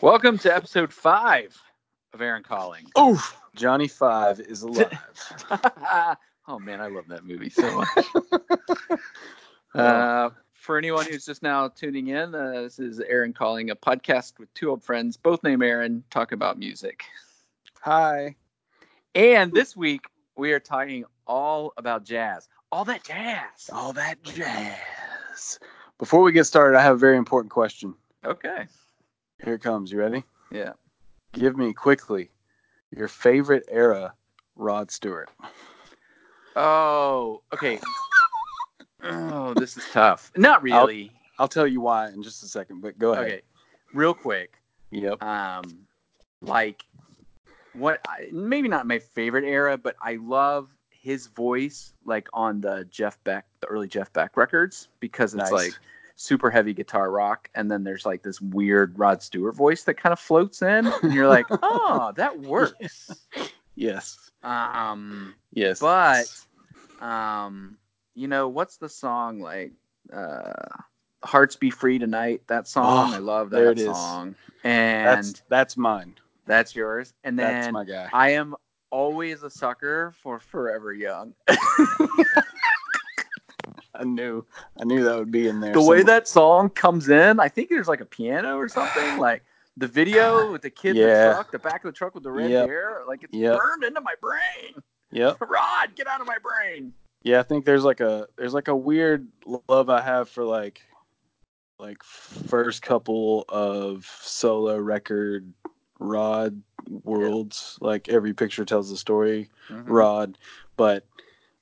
Welcome to episode five of Aaron Calling. Oof. Johnny Five is alive. oh man, I love that movie so much. uh, for anyone who's just now tuning in, uh, this is Aaron Calling, a podcast with two old friends, both named Aaron, talk about music. Hi. And this week we are talking all about jazz, all that jazz. All that jazz. Before we get started, I have a very important question. Okay. Here it comes. You ready? Yeah. Give me quickly your favorite era Rod Stewart. Oh, okay. oh, this is tough. Not really. I'll tell you why in just a second, but go ahead. Okay, real quick. Yep. Um, like what? I, maybe not my favorite era, but I love his voice, like on the Jeff Beck, the early Jeff Beck records, because it's Nice. like super heavy guitar rock, and then there's like this weird Rod Stewart voice that kind of floats in, and you're like, oh, that works. Yes. Um, Yes. but um you know what's the song like uh hearts be free tonight that song Oh, i love there that it is. song and that's that's, that's yours and That's then my guy. i am always a sucker for forever young I knew I knew that would be in there. the way that song comes in i think there's like a piano or something like the video with the kid in the truck the back of the truck with the red Yep. hair like it's Yep. burned into my brain Yep. rod get out of my brain Yeah, I think there's like a there's like a weird love I have for like like first couple of solo record Rod worlds. Like every picture tells a story, Mhm. Rod. But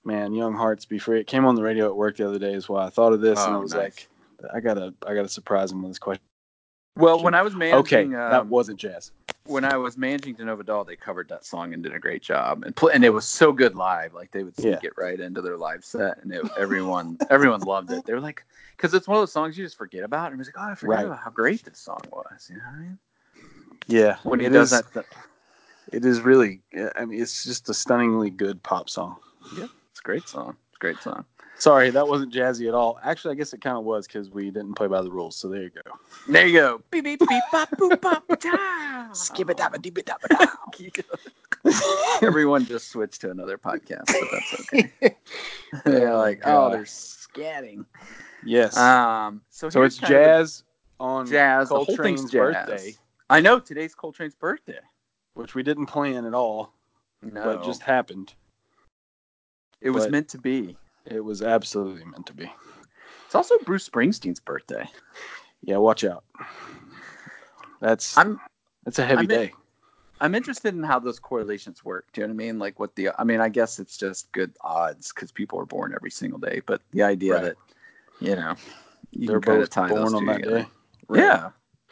man, Young Hearts Be Free. It came on the radio at work the other day is why I thought of this and I Oh, was nice. like, I gotta I gotta surprise him with this question. well when i was managing Okay, um, that wasn't jazz. when I was managing to Novadal, they covered that song and did a great job, and and it was so good live. Like they would sneak Yeah. it right into their live set, and it, everyone everyone loved it. They were like, because it's one of those songs you just forget about, and it was like, oh, I forgot Right. about how great this song was. You know what I mean? Yeah. When he it does is- that, it is really I mean it's just a stunningly good pop song. a great song. It's a great song. Sorry, that wasn't jazzy at all. Actually, I guess it kind of was because we didn't play by the rules. So there you go. There you go. Beep beep beep bop boop bop ta. Everyone just switched to another podcast, but that's okay. They're like, oh, God. they're scatting. Yes. Um, so so it's kind of the- jazz on jazz. Coltrane's jazz. birthday, I know today's Coltrane's birthday. which we didn't plan at all, No, but just happened. It was meant to be. It was absolutely meant to be. It's also Bruce Springsteen's birthday. Yeah, watch out. That's I'm that's a heavy I'm in- day. I'm interested in how those correlations work. Do you know what I mean? Like what the I mean, I guess it's just good odds because people are born every single day. But the idea Right. that you know you They're can kind of both born on that together. day. Right. Yeah,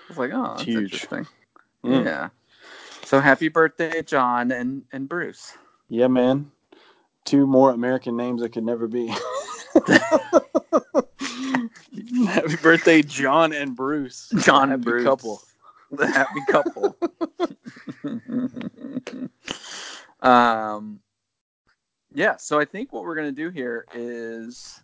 it's like oh, that's huge. interesting. Mm. Yeah. So happy birthday, John and and Bruce. Yeah, man. Two more American names that could never be. Happy birthday, John and Bruce. John Happy and Bruce. couple. The happy couple. um, yeah, so I think what we're going to do here is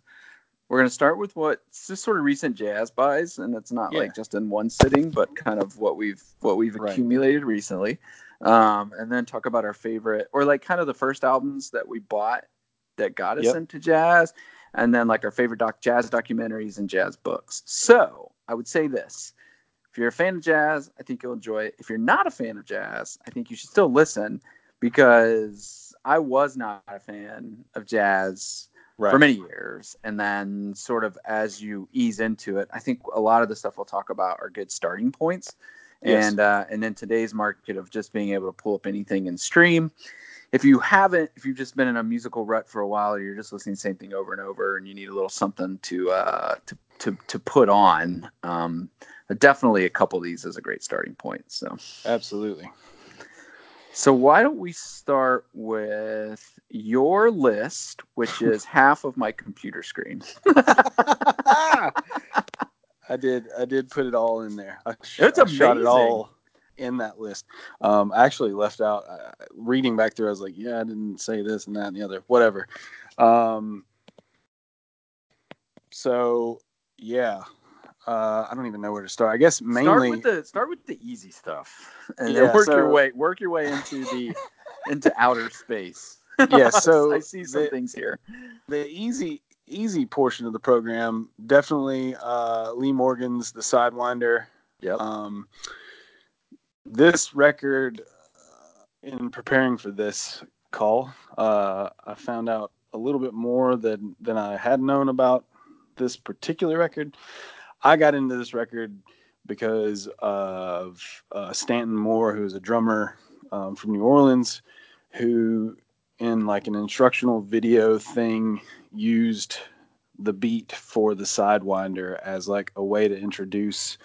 we're going to start with what's just sort of recent jazz buys, and it's not Yeah. like just in one sitting, but kind of what we've what we've Right. accumulated recently, um, and then talk about our favorite or like kind of the first albums that we bought that got us Yep. into jazz, and then like our favorite doc jazz documentaries and jazz books. So I would say this. If you're a fan of jazz, I think you'll enjoy it. If you're not a fan of jazz, I think you should still listen because I was not a fan of jazz Right. for many years. And then, sort of as you ease into it, I think a lot of the stuff we'll talk about are good starting points. Yes. And uh, and then today's market of just being able to pull up anything and stream, if you haven't, if you've just been in a musical rut for a while, or you're just listening to the same thing over and over, and you need a little something to uh, to to to put on, um, definitely a couple of these is a great starting point. So. Absolutely. So why don't we start with your list, which is half of my computer screen. I did. I did put it all in there. I, sh- It's I shot it all in that list. Um, I actually left out uh, reading back through. I was like, yeah, I didn't say this and that and the other. Whatever. Um, so yeah, uh, I don't even know where to start. I guess Start mainly with the start with the easy stuff, and Yeah, then work so- your way work your way into the into outer space. Yeah, so I see some the- things here. the easy easy portion of the program definitely uh, Lee Morgan's The Sidewinder. Yep. Um, this record, uh, in preparing for this call, uh, I found out a little bit more than than I had known about this particular record. I got into this record because of uh, Stanton Moore, who's a drummer um, from New Orleans, who in like an instructional video thing used the beat for the sidewinder as like a way to introduce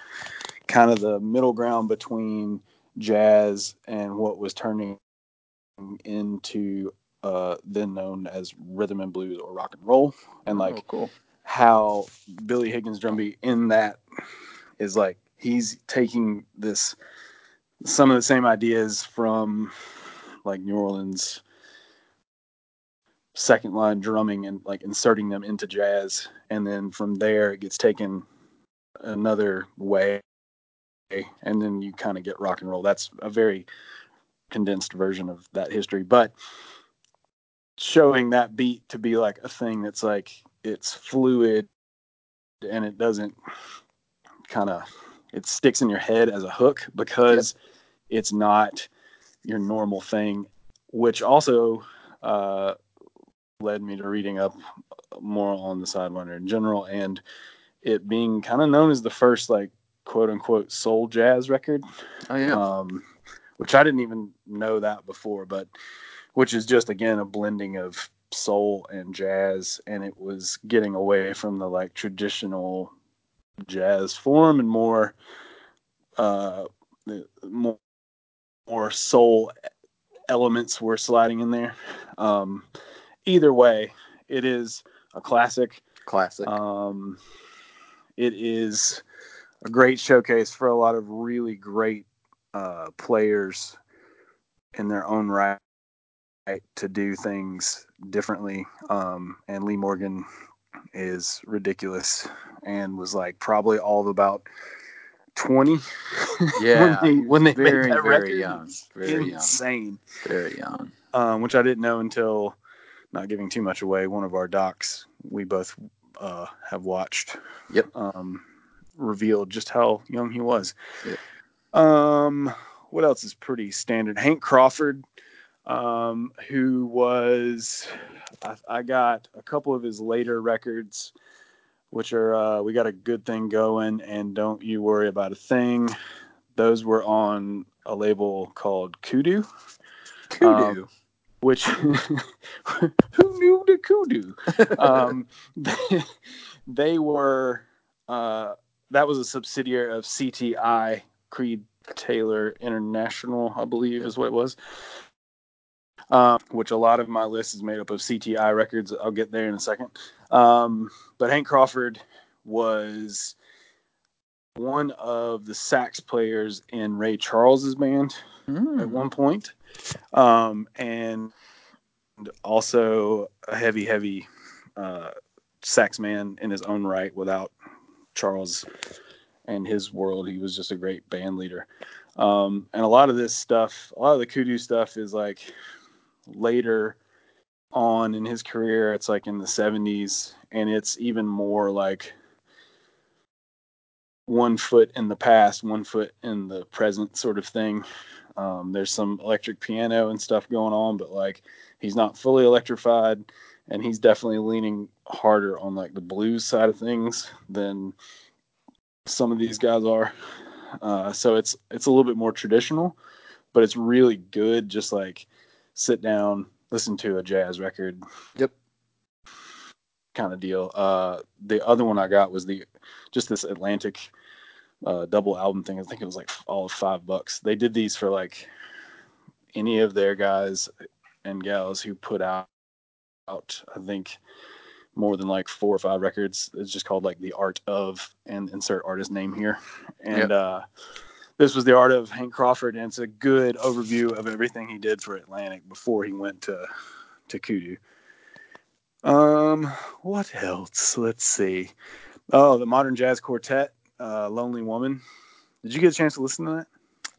kind of the middle ground between jazz and what was turning into uh then known as rhythm and blues or rock and roll and like oh, cool. how Billy Higgins drum beat in that is like he's taking this some of the same ideas from like New Orleans second line drumming and like inserting them into jazz. And then from there it gets taken another way. And then you kind of get rock and roll. That's a very condensed version of that history. But showing that beat to be like a thing that's like it's fluid and it doesn't kind of it sticks in your head as a hook because it's not your normal thing which also uh, led me to reading up more on the sidewinder in general and it being kind of known as the first like quote unquote soul jazz record Oh yeah. um, which I didn't even know that before, but which is just again a blending of soul and jazz, and it was getting away from the like traditional jazz form and more uh, more, more soul elements were sliding in there. Um, either way, it is a classic. Classic. Um, it is a great showcase for a lot of really great uh, players in their own right to do things differently. Um, and Lee Morgan is ridiculous and was like probably all of about 20 yeah. when they, when they very made that very record. young. Very insane young. Very young. um, which I didn't know until not giving too much away. One of our docs we both uh, have watched. Yep. Um, revealed just how young he was. Yep. Um, what else is pretty standard? Hank Crawford, um, who was I, I got a couple of his later records, which are uh, we got a good thing going and don't you worry about a thing. Those were on a label called Kudu Kudu. Which who knew the kudu? Um, they, they were uh, that was a subsidiary of cti creed taylor international i believe is what it was. Um, which a lot of my list is made up of cti records. I'll get there in a second. Um, but hank crawford was one of the sax players in ray charles's band Mm. at one point, um, and also a heavy, heavy uh, sax man in his own right. Without Charles and his world, he was just a great band leader. Um, and a lot of this stuff, a lot of the kudu stuff, is like later on in his career. It's like in the '70s, and it's even more like one foot in the past, one foot in the present, sort of thing. Um, there's some electric piano and stuff going on, but like he's not fully electrified, and he's definitely leaning harder on like the blues side of things than some of these guys are. Uh, so it's it's a little bit more traditional, but it's really good. Just like sit down, listen to a jazz record. Yep. Kind of deal. Uh, the other one I got was the just this Atlantic uh, double album thing. I think it was like all of five bucks. They did these for like any of their guys and gals who put out, out I think more than like four or five records. It's just called like the art of and insert artist name here. And Yep. uh, this was the art of Hank Crawford, and it's a good overview of everything he did for Atlantic before he went to to Kudu. Um, what else? Let's see. Oh, the Modern Jazz Quartet uh, Lonely Woman. Did you get a chance to listen to that?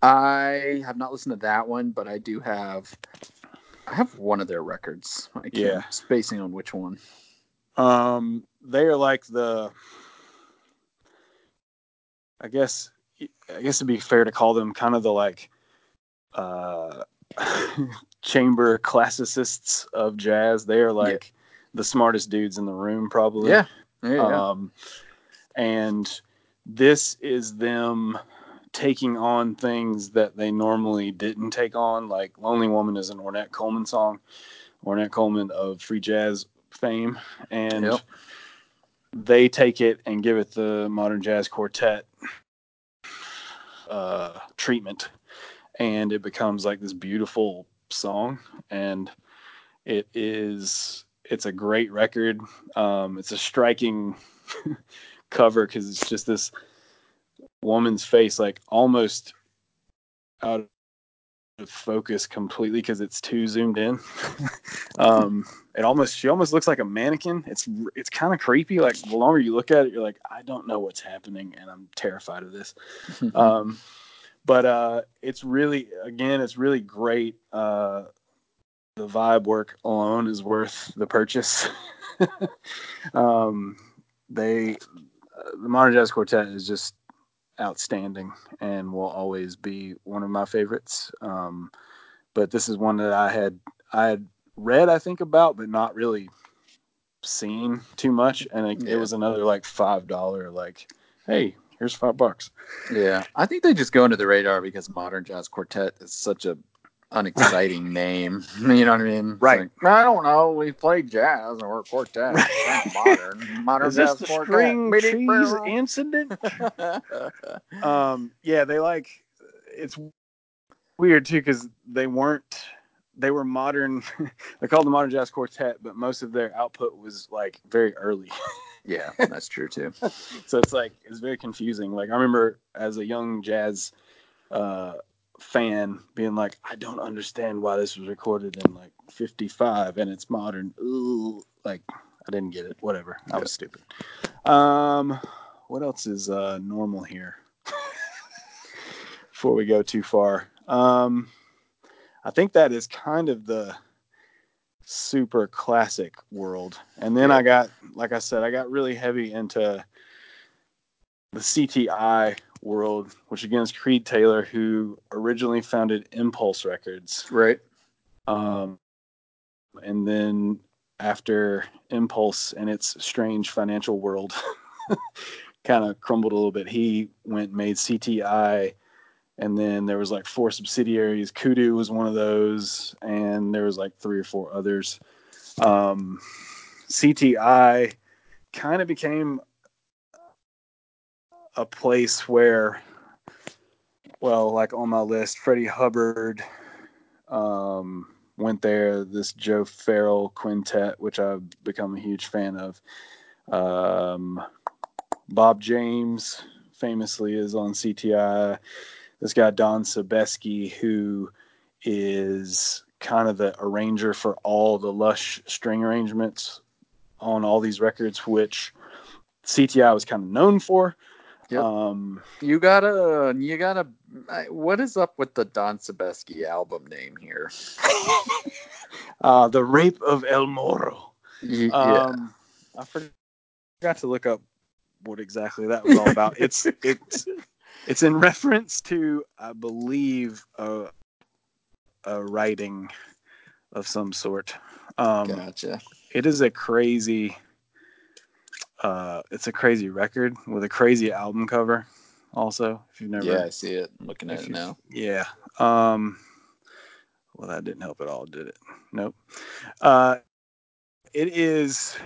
I have not listened to that one, but I do have. I have one of their records. I can't, Yeah. spacing on which one. Um, they are like the, I guess, I guess it'd be fair to call them kind of the like, uh, chamber classicists of jazz. They are like the smartest dudes in the room, probably. Yeah, yeah, yeah. Um, and this is them taking on things that they normally didn't take on. Like Lonely Woman is an Ornette Coleman song, Ornette Coleman of free jazz fame. And Yep. they take it and give it the modern jazz quartet uh, treatment. And it becomes like this beautiful song. And it is, it's a great record. Um, it's a striking cover because it's just this woman's face, like almost out of focus completely because it's too zoomed in. um, it almost she almost looks like a mannequin. It's it's kind of creepy. Like the longer you look at it, you're like, I don't know what's happening, and I'm terrified of this. Um, but uh, it's really again, it's really great. Uh, the vibe work alone is worth the purchase. um, they the modern jazz quartet is just outstanding and will always be one of my favorites. Um, but this is one that I had I had read I think about, but not really seen too much. And it, Yeah. it was another like five dollar like, hey, here's five bucks. yeah. I think they just go under the radar because modern jazz quartet is such a unexciting name. You know what I mean? Right. like, I don't know. We play jazz and we're quartet. We're modern. Modern Is this jazz the quartet. string cheese incident? um yeah they like it's weird too because they weren't they were modern they called the modern jazz quartet but most of their output was like very early yeah, that's true too. so it's like it's very confusing like i remember as a young jazz uh fan being like i don't understand why this was recorded in like 55 and it's modern. Ooh, like i didn't get it. Whatever. I was stupid. Um what else is uh normal here? Before we go too far. Um i think that is kind of the super classic world. And then i got like i said i got really heavy into the cti world which again is creed taylor who originally founded impulse records Right. um, and then after Impulse and its strange financial world kind of crumbled a little bit, he went and made CTI. And then there was like four subsidiaries. Kudu was one of those, and there was like three or four others. Um, CTI kind of became a place where, well, like on my list, Freddie Hubbard, um, went there. This Joe Farrell quintet, which I've become a huge fan of. Um, Bob James famously is on CTI. This guy Don Sebesky, who is kind of the arranger for all the lush string arrangements on all these records, which CTI was kind of known for. Yep. Um, You gotta, you gotta. What is up with the Don Sebesky album name here? uh, the Rape of El Morro. Y- Um, I forgot to look up what exactly that was all about. it's it's it's in reference to, I believe, a, a writing of some sort. Um, gotcha. It is a crazy. Uh, it's a crazy record with a crazy album cover. Also, if you've never, Yeah, I see it. I'm looking at it now. Yeah. Um well that didn't help at all, did it? Nope. Uh it is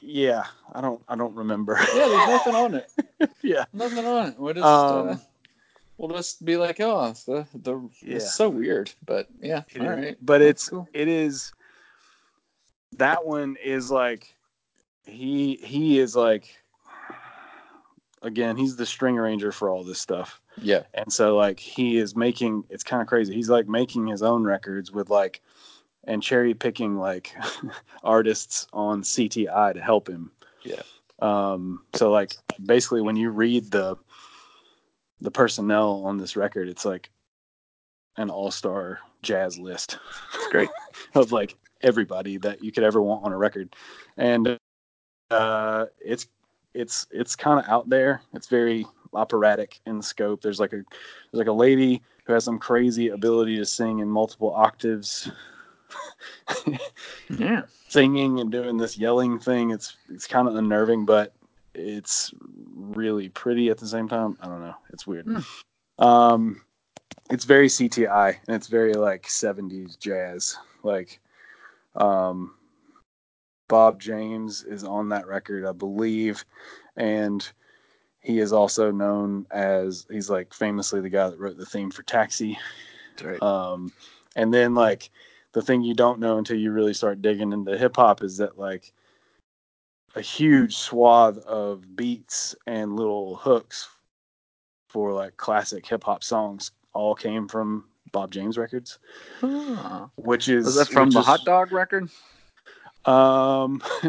yeah, I don't I don't remember. Yeah, there's nothing on it. yeah. Nothing on it. We'll just, Um, uh, we'll just be like, oh, it's the the Yeah. it's so weird, but yeah, all right. But That's it's cool. it is that one is like he he is like again, he's the string arranger for all this stuff. yeah, and so like he is making it's kind of crazy he's like making his own records with like and cherry picking like artists on cti to help him Yeah. Um, so like basically when you read the the personnel on this record, it's like an all star jazz list. It's great. of like everybody that you could ever want on a record. And uh it's it's it's kind of out there. It's very operatic in scope. There's like a there's like a lady who has some crazy ability to sing in multiple octaves. Yeah. Singing and doing this yelling thing. It's it's kind of unnerving, but it's really pretty at the same time. I don't know. It's weird. Hmm. Um it's very CTI and it's very like 70s jazz. Like um Bob James is on that record, I believe, and he is also known as he's like famously the guy that wrote the theme for Taxi. Right. Um, and then like the thing you don't know until you really start digging into hip hop is that like a huge swath of beats and little hooks for like classic hip hop songs all came from Bob James records, Huh. which is Was that from the is- hot dog record? Um,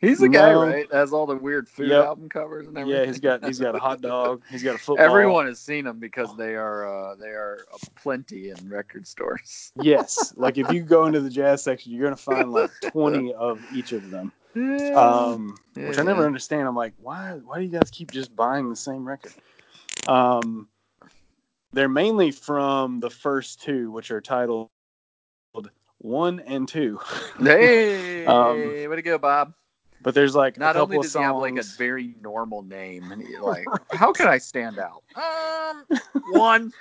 He's the guy, No. right? That has all the weird food Yep. album covers and everything. yeah, he's got he's got a hot dog, he's got a football. Everyone has seen them because they are uh, they are plenty in record stores. Yes, like if you go into the jazz section, you're gonna find like 20 of each of them. Yeah. Um, which I never Yeah. understand. I'm like, why? Why do you guys keep just buying the same record? Um, they're mainly from the first two, which are titled one and two. hey, Um, way to go, Bob! But there's like Not a only does he have like a very normal name, and he's like, how can I stand out? Um, one.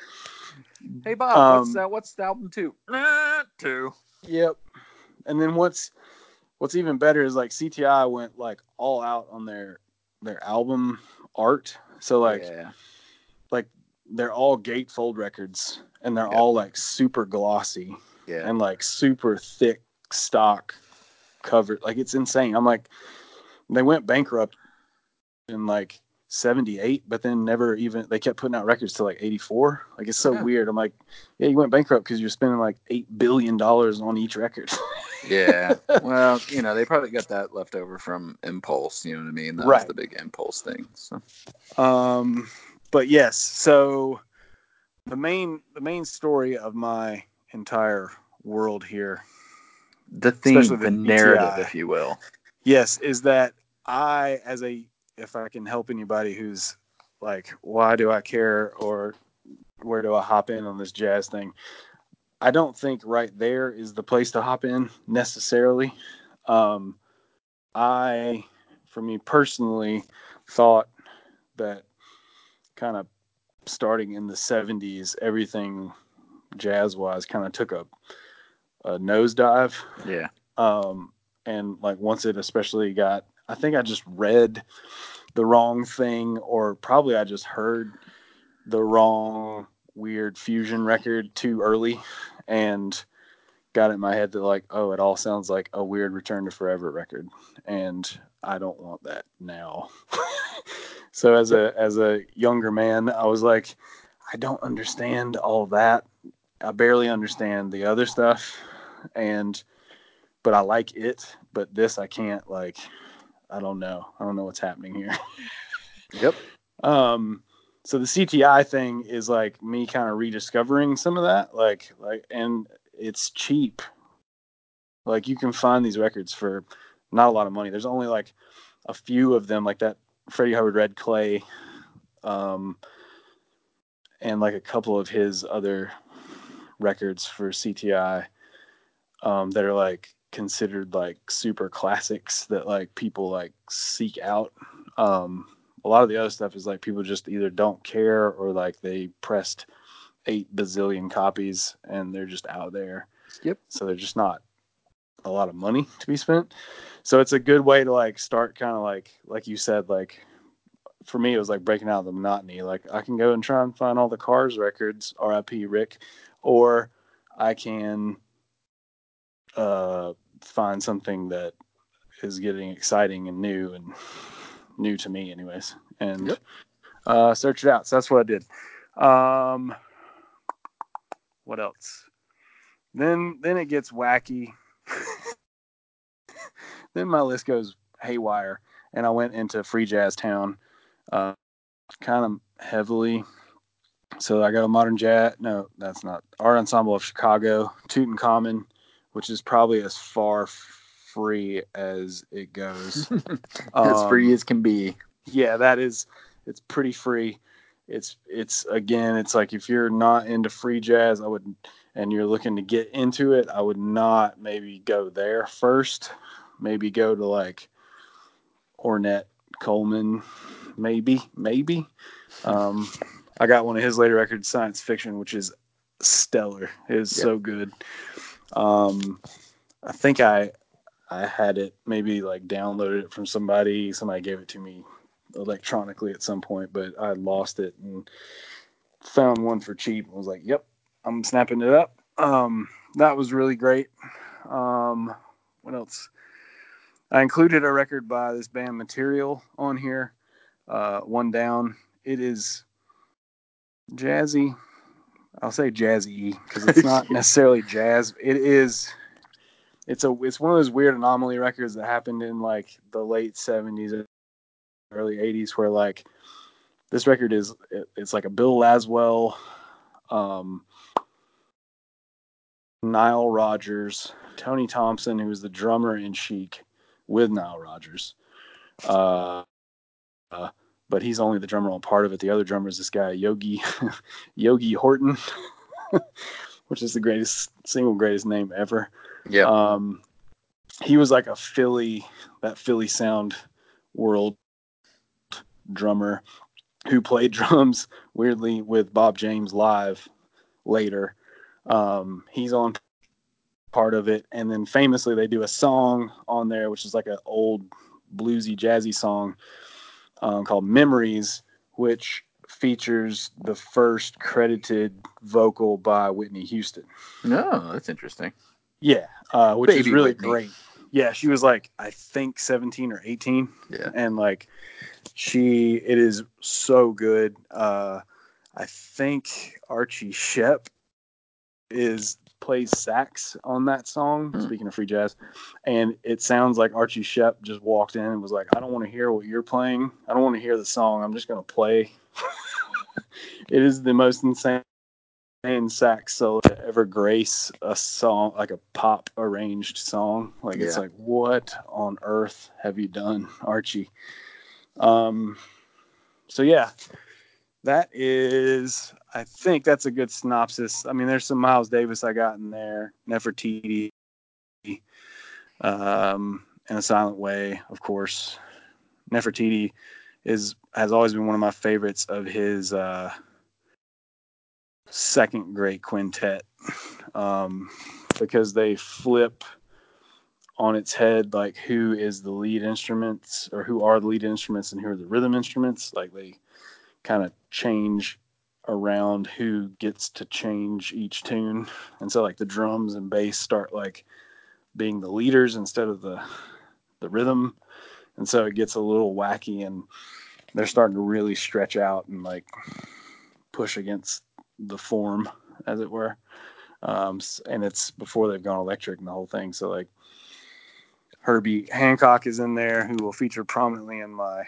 Hey, Bob, what's Um, that? What's the album two? Uh, two. Yep. And then what's what's even better is like CTI went like all out on their their album art. So like yeah, like they're all gatefold records and they're all like super glossy yeah. and like super thick stock covered. Like it's insane. I'm like they went bankrupt in like 78 but then never even they kept putting out records to like 84 like it's so Yeah. weird i'm like yeah you went bankrupt because you're spending like 8 billion dollars on each record Yeah. Well, you know, they probably got that left over from Impulse. You know what I mean? That was Right. the big Impulse thing. So Um, but yes, so the main the main story of my entire world here, the theme, the the narrative, PTI. if you will. yes, is that I, as a, if I can help anybody who's like, why do I care or where do I hop in on this jazz thing? I don't think right there is the place to hop in necessarily. Um, I, for me personally, thought that kind of starting in the 70s, everything jazz wise kind of took a, a nosedive. Yeah. Um, and like once it especially got, I think I just read the wrong thing, or probably I just heard the wrong weird fusion record too early and got it in my head that like, oh, it all sounds like a weird Return to Forever record. And I don't want that now. so as a as a younger man, I was like, I don't understand all that. I barely understand the other stuff. And but I like it. But this I can't like I don't know. I don't know what's happening here. Yep. Um, so the CTI thing is like me kind of rediscovering some of that, like like, and it's cheap. Like you can find these records for not a lot of money. There's only like a few of them, like that Freddie Hubbard Red Clay, um, and like a couple of his other records for CTI um, that are like considered like super classics that like people like seek out. Um, a lot of the other stuff is like people just either don't care or like they pressed eight bazillion copies and they're just out there. Yep. So they're just not a lot of money to be spent. So it's a good way to like start kind of like like you said like for me it was like breaking out of the monotony. Like I can go and try and find all the Cars records, R.I.P. Rick, or I can uh find something that is getting exciting and new and new to me anyways and Yep. uh search it out so that's what i did um what else then then it gets wacky then my list goes haywire, and I went into free jazz town, uh, kind of heavily. So I got a modern jazz. No, that's not art ensemble of Chicago, Tutankhamen, which is probably as far free as it goes. as Um, free as can be. yeah, that is. It's pretty free. It's it's again. It's like if you're not into free jazz, I would, and you're looking to get into it, I would not maybe go there first. Maybe go to like Ornette Coleman, maybe maybe. Um, I got one of his later records, Science Fiction, which is stellar. It is Yeah. so good. Um, I think I I had it maybe like downloaded it from somebody. Somebody gave it to me electronically at some point, but I lost it and found one for cheap and was like, "Yep, I'm snapping it up." Um, that was really great. Um, what else? I included a record by this band Material on here. Uh, one down. It is jazzy. I'll say jazzy because it's not necessarily jazz. It is. It's a. It's one of those weird anomaly records that happened in like the late '70s, early '80s, where like this record is. It, it's like a Bill Laswell, um, Nile Rodgers, Tony Thompson, who was the drummer in Chic, with Nile Rodgers. Uh, uh, but he's only the drummer on part of it. The other drummer is this guy Yogi Yogi Horton, which is the greatest single greatest name ever. Yeah. Um, he was like a Philly, that Philly sound world drummer who played drums weirdly with Bob James live later. Um, he's on part of it, and then famously they do a song on there, which is like an old bluesy jazzy song um, called "Memories," which features the first credited vocal by Whitney Houston. no, that's interesting. Yeah, uh, which is really Whitney. great. Yeah, she was like I think 17 or 18, Yeah. and like she, it is so good. Uh, I think Archie Shepp is plays sax on that song. Hmm. Speaking of free jazz, and it sounds like Archie Shepp just walked in and was like, "I don't want to hear what you're playing. I don't want to hear the song. I'm just gonna play." it is the most insane sax solo to ever grace a song like a pop arranged song. Like it's like, what on earth have you done, Archie? Um. So yeah, that is. I think that's a good synopsis. I mean, there's some Miles Davis I got in there, Nefertiti, um, in a Silent Way, of course. Nefertiti is has always been one of my favorites of his uh, second great quintet um, because they flip on its head like who is the lead instruments or who are the lead instruments and who are the rhythm instruments. Like they kind of change around who gets to change each tune, and so like the drums and bass start like being the leaders instead of the the rhythm, and so it gets a little wacky and they're starting to really stretch out and like push against the form, as it were. Um, and it's before they've gone electric and the whole thing. So like Herbie Hancock is in there, who will feature prominently in my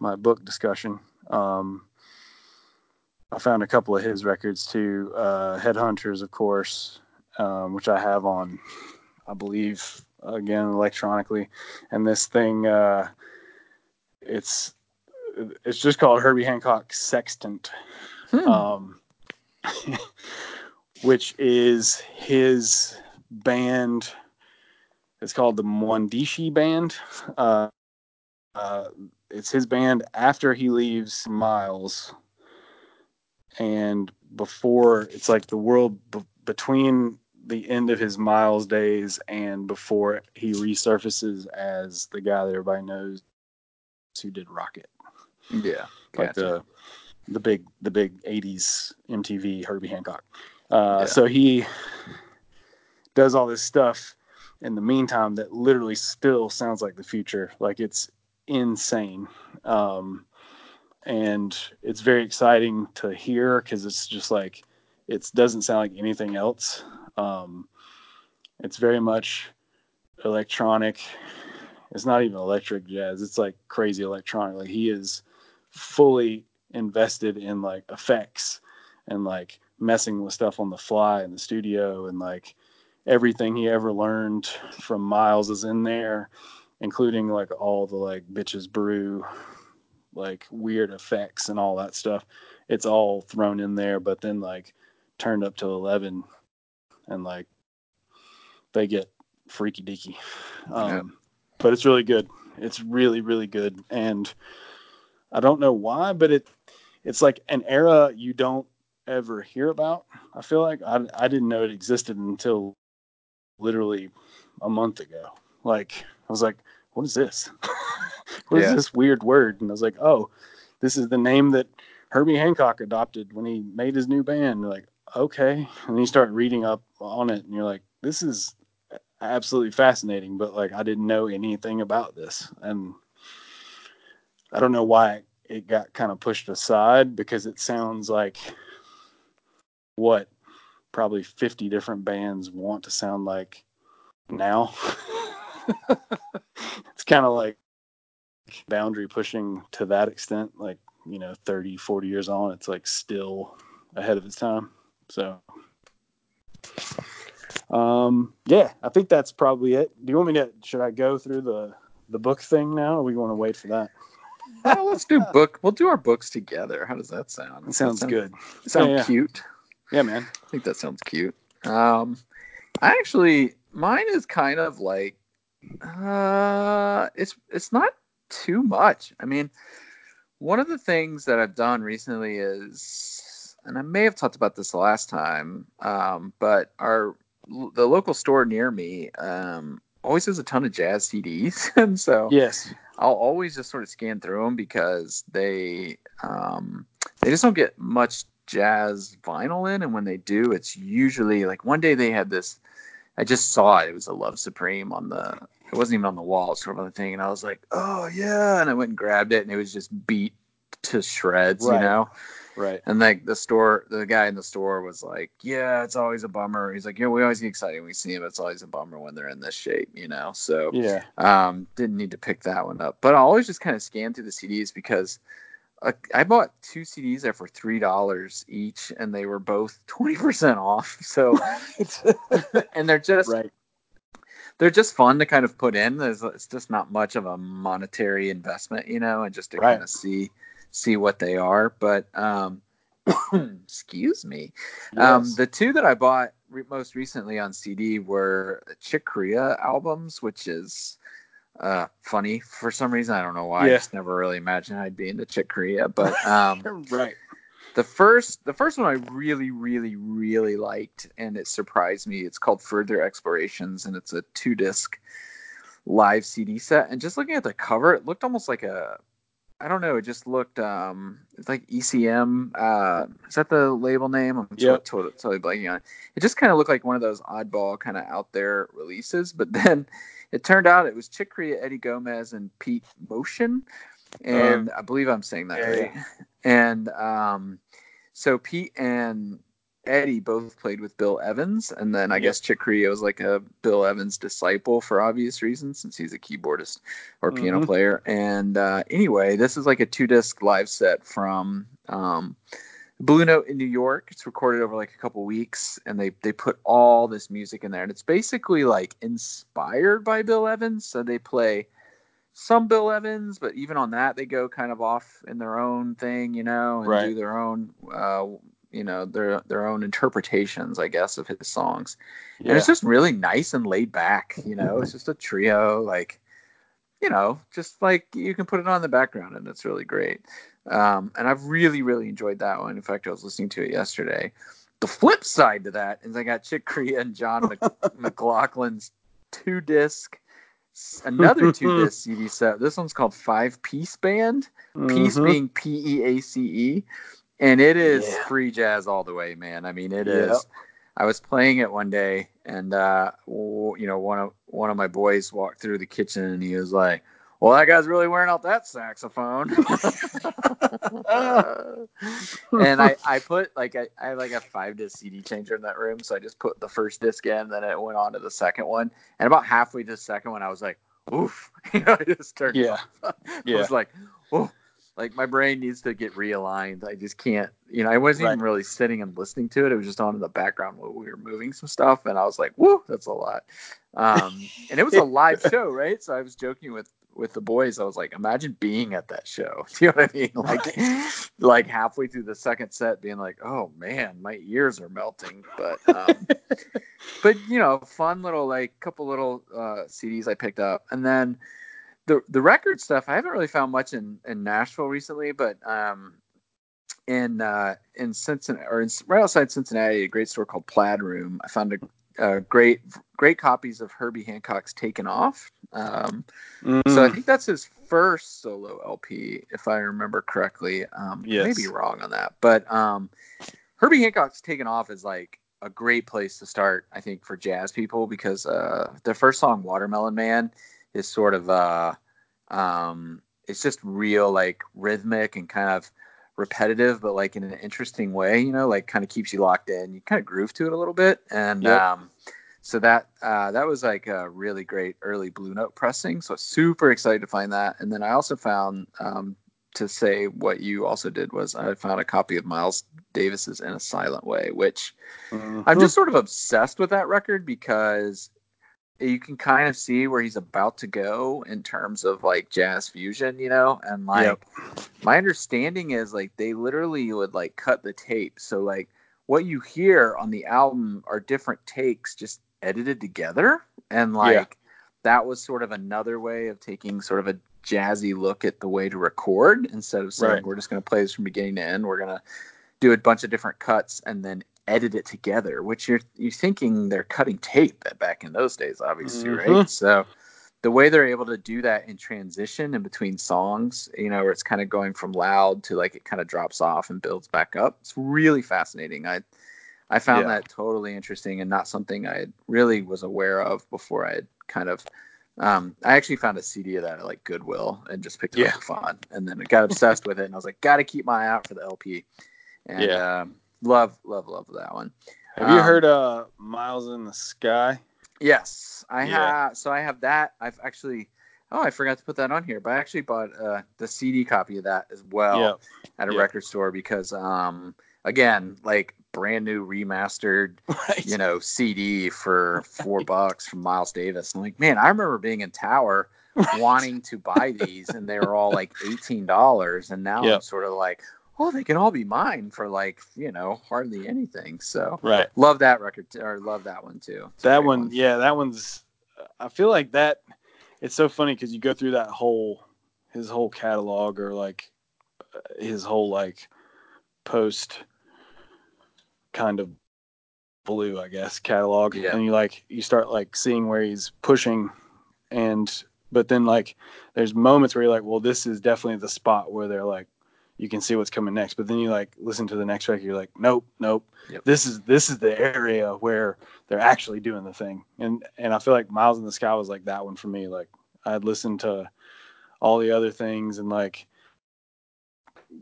my book discussion. Um, I found a couple of his records too. Uh, Headhunters, of course, um, which I have on, I believe, again electronically. And this thing, uh, it's it's just called Herbie Hancock Sextant, Hmm. um, which is his band. It's called the Mwandishi Band. Uh, uh, it's his band after he leaves Miles, and before it's like the world b- between the end of his Miles days and before he resurfaces as the guy that everybody knows who did Rockit yeah. like Gotcha. the the big the big 80s MTV Herbie Hancock. Uh, Yeah. So he does all this stuff in the meantime that literally still sounds like the future. Like it's insane. Um, and it's very exciting to hear because it's just like it doesn't sound like anything else. Um, it's very much electronic. It's not even electric jazz. It's like crazy electronic. Like he is fully invested in like effects and like messing with stuff on the fly in the studio and like everything he ever learned from Miles is in there, including like all the like bitches brew, like weird effects and all that stuff. It's all thrown in there, but then like turned up to 11 and like they get freaky deaky. Um, yeah. But it's really good. It's really, really good. And I don't know why, but it it's like an era you don't ever hear about. I feel like I, I didn't know it existed until literally a month ago. Like I was like, what is this? what yeah. is this weird word? And I was like, oh, this is the name that Herbie Hancock adopted when he made his new band. Like, okay. And you start reading up on it and you're like, this is absolutely fascinating, but like I didn't know anything about this. And I don't know why it got kind of pushed aside because it sounds like what probably 50 different bands want to sound like now. it's kind of like boundary pushing to that extent like you know 30 40 years on it's like still ahead of its time so. Um yeah i think that's probably it. Do you want me to should i go through the the book thing now or we want to wait for that? Well, let's do book we'll do our books together. How does that sound? It sounds sound, good. sound yeah, yeah. cute? Yeah man. I think that sounds cute. Um i actually mine is kind of like uh it's it's not too much. I mean one of the things that I've done recently is, and I may have talked about this the last time, um, but our the local store near me um, always has a ton of jazz CDs, and so yes, I'll always just sort of scan through them because they um, they just don't get much jazz vinyl in, and when they do, it's usually like one day they had this. I just saw it. It was a Love Supreme on the it wasn't even on the wall, it's sort of on the thing, and I was like, oh yeah, and I went and grabbed it, and it was just beat to shreds, right. you know. Right. And like the store, the guy in the store was like, "Yeah, it's always a bummer." He's like, "Yeah, we always get excited when we see him. It's always a bummer when they're in this shape, you know." So yeah, um, didn't need to pick that one up. But I always just kind of scan through the CDs because I bought two CDs there for three dollars each, and they were both twenty percent off. So, and they're just right they're just fun to kind of put in. There's it's just not much of a monetary investment, you know, and just to right. kind of see see what they are. But um, excuse me, um, yes. um, the two that I bought re- most recently on CD were Chick Corea albums, which is uh, funny for some reason. I don't know why. Yeah. I just never really imagined I'd be into Chick Corea, but um, right the first the first one I really really really liked and it surprised me. It's called Further Explorations and it's a two disc live CD set. And just looking at the cover, it looked almost like a I don't know. It just looked um it's like ECM. Uh, is that the label name? I'm yep. totally, totally blanking on it. It just kind of looked like one of those oddball kind of out there releases. But then it turned out it was Chick Corea, Eddie Gomez, and Pete Motian and uh, I believe I'm saying that yeah, right. Yeah. And um, so Pete and Eddie both played with Bill Evans, and then I yep. guess Chick Corea was like a Bill Evans disciple for obvious reasons, since he's a keyboardist or piano mm-hmm. player. And uh, anyway, this is like a two disc live set from um, Blue Note in New York. It's recorded over like a couple weeks, and they they put all this music in there, and it's basically like inspired by Bill Evans. So they play some Bill Evans, but even on that, they go kind of off in their own thing, you know, and right. do their own, uh, you know, their their own interpretations, I guess, of his songs. Yeah. And it's just really nice and laid back, you know. It's just a trio, like, you know, just like you can put it on in the background, and it's really great. Um, and I've really, really enjoyed that one. In fact, I was listening to it yesterday. The flip side to that is I got Chick Corea and John Mc- McLaughlin's two disc another two disc CD set. This one's called Five Peace Band. Peace mm-hmm. being P E A C E, and it is yeah. free jazz all the way, man. I mean, it yep. is. I was playing it one day, and uh, you know, one of one of my boys walked through the kitchen, and he was like, well, that guy's really wearing out that saxophone. and I, I put like I, I have like a five disc CD changer in that room, so I just put the first disc in, then it went on to the second one, and about halfway to the second one, I was like, "Oof!" you know, I just turned. Yeah, I yeah. was like, "Oh." Like my brain needs to get realigned. I just can't, you know. I wasn't even really sitting and listening to it. It was just on in the background while we were moving some stuff, and I was like, "Woo, that's a lot." Um, and it was a live show, right? So I was joking with with the boys. I was like, imagine being at that show. Do you know what I mean? Like, like halfway through the second set, being like, "Oh man, my ears are melting." But, um, but you know, fun little like couple little uh, CDs I picked up, and then the the record stuff. I haven't really found much in in Nashville recently, but um, in uh, in Cincinnati or in, right outside Cincinnati, a great store called Plaid Room. I found a, a great great copies of Herbie Hancock's "Takin' Off." Um, so I Mm, think that's his first solo LP, if I remember correctly. Um, Yes. be wrong on that, but um, Herbie Hancock's "Takin' Off" is like a great place to start, I think, for jazz people because uh, the first song, "Watermelon Man," is sort of uh, um, it's just real like rhythmic and kind of repetitive, but like in an interesting way. You know, like kind of keeps you locked in. You kind of groove to it a little bit, and Yep. um, so that uh, that was like a really great early Blue Note pressing. So super excited to find that. And then I also found um, to say what you also did was I found a copy of Miles Davis's In a Silent Way, which. I'm just sort of obsessed with that record because you can kind of see where he's about to go in terms of like jazz fusion, you know, and like Yep. my understanding is like they literally would like cut the tape. So like what you hear on the album are different takes just edited together. And like Yeah. that was sort of another way of taking sort of a jazzy look at the way to record instead of saying Right. we're just going to play this from beginning to end. We're going to do a bunch of different cuts and then edit it together, which you're you're thinking they're cutting tape back in those days, obviously, right? Mhm. So the way they're able to do that in transition in between songs, you know, where it's kind of going from loud to like it kind of drops off and builds back up. It's really fascinating. I I found Yeah. that totally interesting and not something I really was aware of before I had kind of um, I actually found a CD of that at like Goodwill and just picked it Yeah. up fun, and then I got obsessed with it, and I was like, got to keep my eye out for the LP, and Yeah. um, love, love, love that one. Have you Um, heard uh Miles in the Sky? Yes, I Yeah. have. So I have that. I've actually. Oh, I forgot to put that on here, but I actually bought uh, the CD copy of that as well Yeah. at a Yeah. record store because, um, again, like brand new remastered, Right. you know, CD for four bucks from Miles Davis. I'm like, man, I remember being in Tower wanting to buy these, and they were all like eighteen dollars, and now I'm sort of like, oh, they can all be mine for like you know hardly anything. So Right. love that record, or love that one too. It's That great one, yeah, that one's. I feel like that. It's so funny because you go through that whole, his whole catalog or like, uh, his whole like, post, kind of, blue I guess catalog, Yeah. and you like you start like seeing where he's pushing, and but then like there's moments where you're like, well, this is definitely the spot where they're like, you can see what's coming next, but then you like listen to the next record, you're like, nope, nope, Yep. this is this is the area where they're actually doing the thing. And and i feel like miles in the sky was like that one for me. Like i'd listened to all the other things and like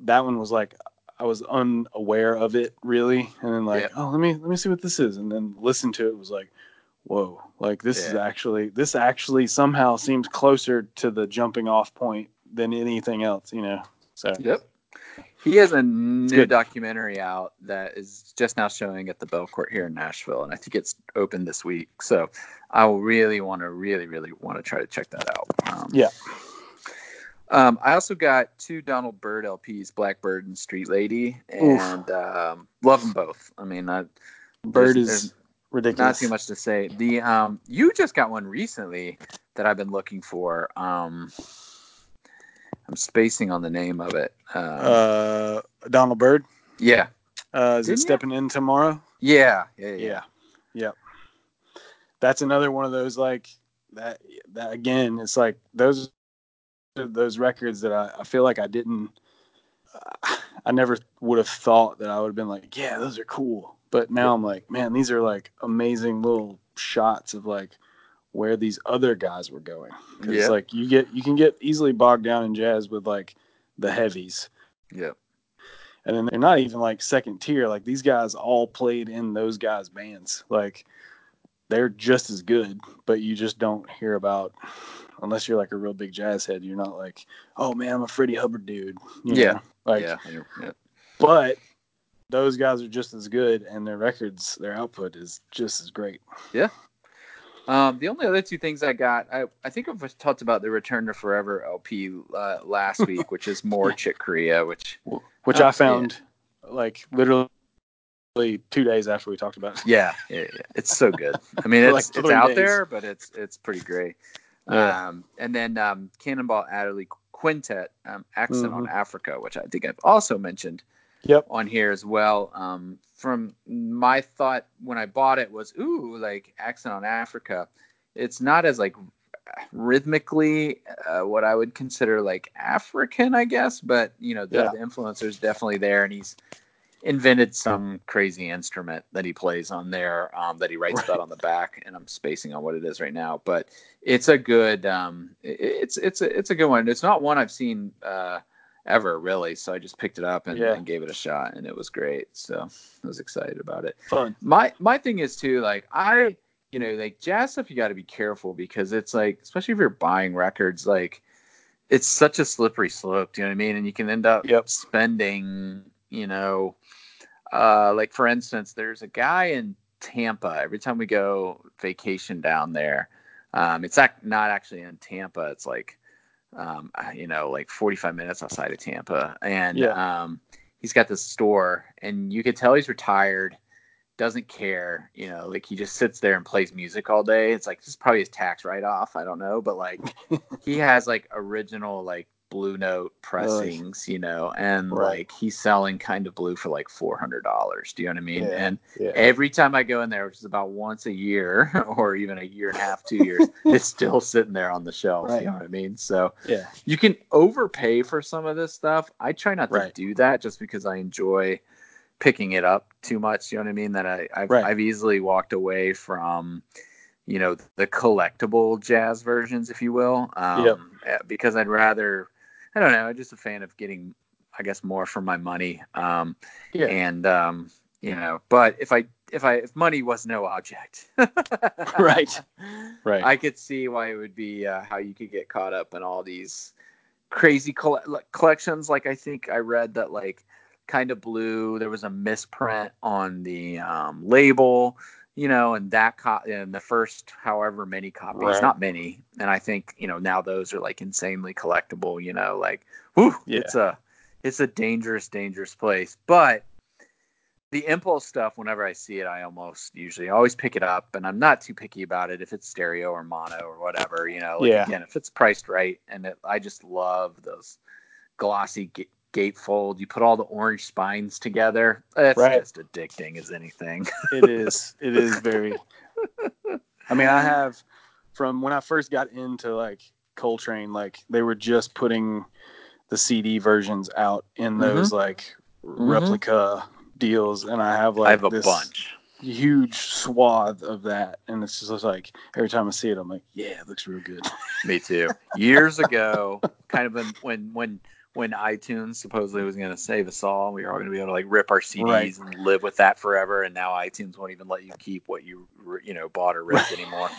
that one was like i was unaware of it really and then like Yeah. oh let me let me see what this is and then listen to it was like whoa like this is actually this actually somehow seems closer to the jumping off point than anything else you know so Yep. He has a new documentary out that is just now showing at the Belcourt here in Nashville, and I think it's open this week. So I really want to, really, really want to try to check that out. Um, Yeah. Um, I also got two Donald Byrd LPs, Black Byrd and Street Lady, and um, love them both. I mean, I, bird there's- is there's ridiculous not too much to say. The um, you just got one recently that I've been looking for. Um, I'm spacing on the name of it. Um, uh donald byrd yeah, Uh, is Didn't it stepping in tomorrow? yeah, yeah, yeah. Yeah. Yep. That's another one of those like that. That again, it's like those those records that I, I feel like I didn't. I never would have thought that I would have been like, yeah, those are cool. But now I'm like, man, these are like amazing little shots of like where these other guys were going. Because Yeah. like you get you can get easily bogged down in jazz with like the heavies. Yep. And then they're not even like second tier. Like these guys all played in those guys' bands. Like they're just as good, but you just don't hear about unless you're like a real big jazz head. You're not like, oh man, I'm a Freddie Hubbard dude. You Yeah. know? Like yeah. yeah. but those guys are just as good and their records, their output is just as great. Yeah. Um, the only other two things I got, I, I think I've talked about the Return to Forever LP uh, last week, which is more Chick Corea, which Which I found like literally two days after we talked about it. yeah, yeah, yeah. it's so good. I mean, it's like it's out days. there, but it's it's pretty great. Um, and then um, Cannonball Adderley Quintet, um, Accent on Mhm. Africa, which I think I've also mentioned Yep. on here as well. Um, from my thought when I bought it was, ooh, like accent on Africa. It's not as like rhythmically uh, what I would consider like African, I guess, but you know the, Yeah. the influencer is definitely there, and he's invented some crazy instrument that he plays on there um, that he writes Right. about on the back, and I'm spacing on what it is right now, but it's a good, um, it's it's a it's a good one. It's not one I've seen. Uh, ever really so i just picked it up and, Yeah. and gave it a shot and it was great so i was excited about it Fun. my my thing is too like i you know like jazz stuff you got to be careful because it's like especially if you're buying records like it's such a slippery slope do you know what i mean and you can end up Yep. spending you know uh like for instance there's a guy in tampa every time we go vacation down there um it's ac- not actually in tampa it's like um, you know, like 45 minutes outside of Tampa. And Yeah. um, he's got this store, and you could tell he's retired, doesn't care, you know, like he just sits there and plays music all day. It's like this is probably his tax write off. I don't know, but like he has like original, like Blue Note pressings, you know, and Right. like he's selling kind of blue for like $400. Do you know what I mean? Yeah. And Yeah. every time I go in there, which is about once a year or even a year and a half, two years, it's still sitting there on the shelf. Right. You know what I mean? So Yeah. you can overpay for some of this stuff. I try not to do that just because I enjoy picking it up too much. You know what I mean? That I, I've, Right. I've easily walked away from, you know, the collectible jazz versions, if you will, um, Yep. eh, because I'd rather, I don't know, I'm just a fan of getting, I guess, more for my money. Um, Yeah. and um, you know, but if I if I if money was no object, Right. Right. I could see why it would be uh, how you could get caught up in all these crazy coll- collections. Like I think I read that like kind of blue. There was a misprint on the um, label, you know, and that co- and the first however many copies, Right. not many. And I think you know now those are like insanely collectible. You know, like whew, Yeah. it's a it's a dangerous, dangerous place. But the impulse stuff, whenever I see it, I almost usually always pick it up, and I'm not too picky about it if it's stereo or mono or whatever. You know, like Yeah. again, if it's priced right, and it, I just love those glossy gatefold. You put all the orange spines together. It's Right. just addicting as anything. it is. It is very. I mean, I have from when I first got into like Coltrane, like they were just putting the CD versions out in mm-hmm. those like mm-hmm. replica deals, and I have like I have a bunch. huge swath of that, and it's just like every time I see it, I'm like, yeah, it looks real good. Me too. Years ago, kind of when when when iTunes supposedly was going to save us all, we were all going to be able to like rip our CDs Right. and live with that forever. And now iTunes won't even let you keep what you you know bought or ripped anymore.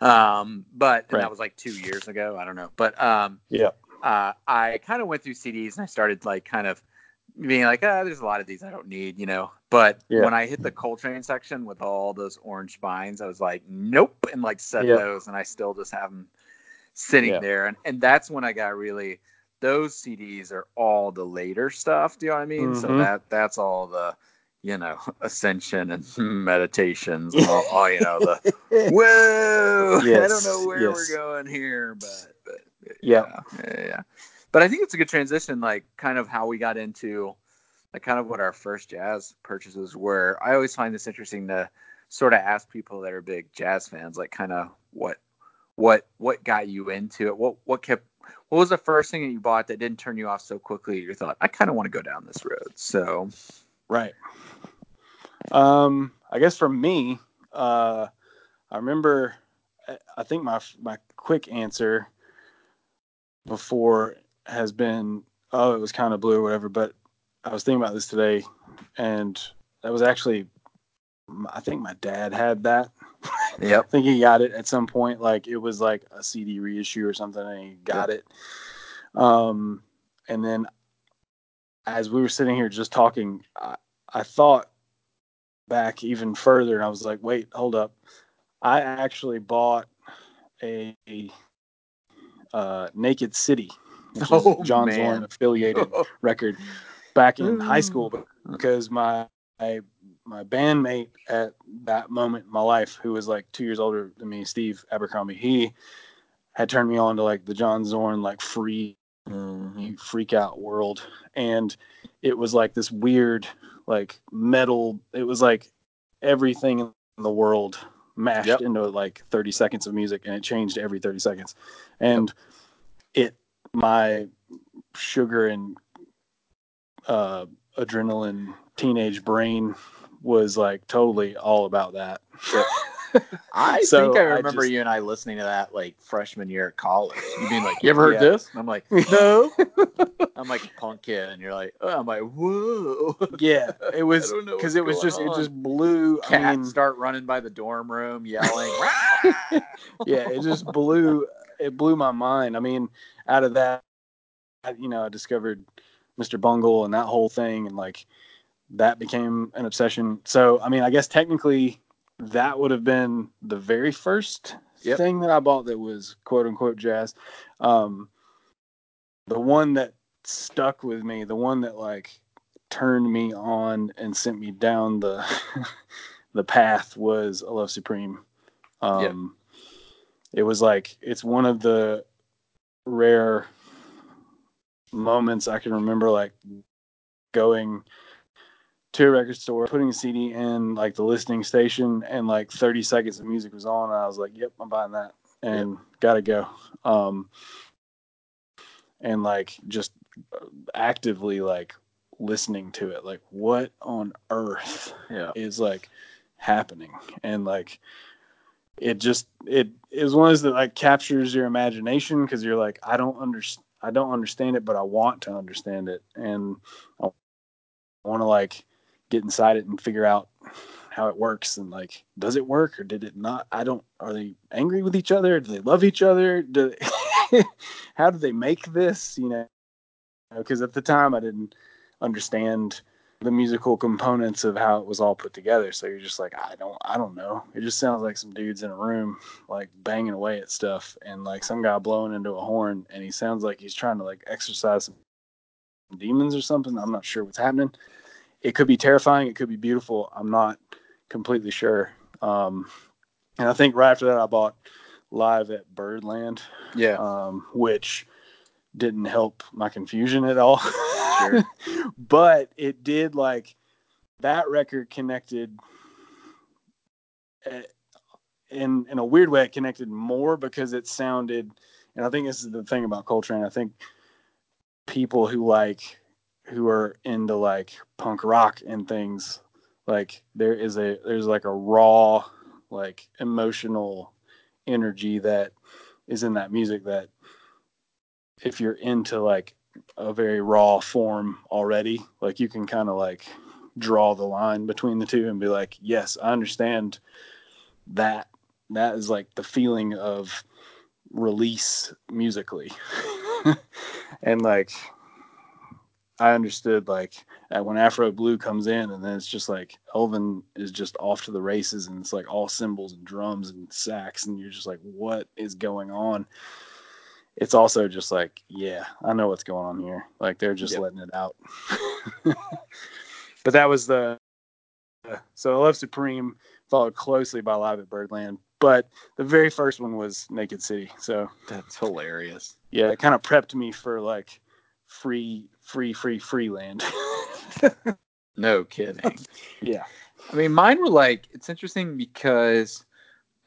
Um, but and Right. that was like two years ago. I don't know, but um, Yeah. uh, I kind of went through CDs and I started like kind of being like, ah, there's a lot of these I don't need, you know. But Yeah. when I hit the Coltrane section with all those orange spines, I was like, nope, and like set Yeah. those, and I still just have them sitting Yeah. there, and and that's when I got really. Those CDs are all the later stuff. Do you know what I mean? So Mhm. that that's all the, you know, ascension and meditations and all, all you know the whoa. I don't know where yes. we're going here, but but Yeah. yeah, yeah, yeah. But I think it's a good transition, like kind of how we got into, like kind of what our first jazz purchases were. I always find this interesting to sort of ask people that are big jazz fans, like kind of what, what, what got you into it? What, what kept, what was the first thing that you bought that didn't turn you off so quickly? You thought, I kind of want to go down this road. So, Right. Um, I guess for me, uh, I remember I think my my quick answer before has been oh it was kind of blue or whatever, but I was thinking about this today, and that was actually I think my dad had that. Yep. I think he got it at some point. Like it was like a CD reissue or something, and he got yep. it. Um, and then as we were sitting here just talking, I, I thought back even further, and I was like, wait, hold up. I actually bought a, uh, Naked City, which oh, is John Zorn affiliated record back in high school because my, my my bandmate at that moment in my life, who was like two years older than me, Steve Abercrombie, he had turned me on to like the John Zorn like free mm-hmm. freak out world, and it was like this weird like metal. It was like everything in the world mashed yep. into like 30 seconds of music, and it changed every 30 seconds, and yep. it my sugar and uh, adrenaline teenage brain was like totally all about that. I so think I remember I just, you and I listening to that like freshman year at college. You being like, "You ever heard yeah. this?" And I'm like, "No." I'm like punk kid, and you're like, oh, "I'm like, whoa." Yeah, it was because it was just on. it just blew. Cats I mean, start running by the dorm room yelling. yeah, it just blew. It blew my mind. I mean, out of that, you know, I discovered Mr. Bungle and that whole thing, and like that became an obsession. So, I mean, I guess technically that would have been the very first yep. thing that I bought that was quote unquote jazz. Um, the one that stuck with me, the one that like turned me on and sent me down the the path was A Love Supreme. Um, yep. It was like it's one of the rare moments I can remember like going to a record store, putting a CD in like the listening station, and like 30 seconds of music was on. And I was like, "Yep, I'm buying that," and yep. gotta go. Um, and like just actively like listening to it, like what on earth yeah. is like happening, and like it just it is one of those that like captures your imagination because you're like, I don't understand. I don't understand it, but I want to understand it, and I want to like get inside it and figure out how it works and like does it work or did it not? I don't are they angry with each other? Do they love each other? Do they, how do they make this you know? Because at the time i didn't understand the musical components of how it was all put together. So you're just like i don't i don't know. It just sounds like some dudes in a room like banging away at stuff and like some guy blowing into a horn and he sounds like he's trying to like exercise some demons or something. I'm not sure what's happening it could be terrifying. It could be beautiful. I'm not completely sure. Um, and I think right after that, I bought Live at Birdland. Yeah. Um, which didn't help my confusion at all. Sure. but it did like that record connected eh, in in a weird way it connected more because it sounded and I think this is the thing about Coltrane. I think people who like who are into like punk rock and things like there is a there's like a raw like emotional energy that is in that music that if you're into like a very raw form already like you can kind of like draw the line between the two and be like yes i understand that. That is like the feeling of release musically. And like I understood like when Afro Blue comes in, and then it's just like Elvin is just off to the races, and it's like all cymbals and drums and sax, and you're just like, what is going on? It's also just like, yeah, I know what's going on here. Like they're just yep. letting it out. but that was the uh, so I Love Supreme followed closely by Live at Birdland, but the very first one was Naked City. So that's hilarious. Yeah, it kind of prepped me for like free, free, free, free land. no kidding. yeah. I mean, mine were like, it's interesting because,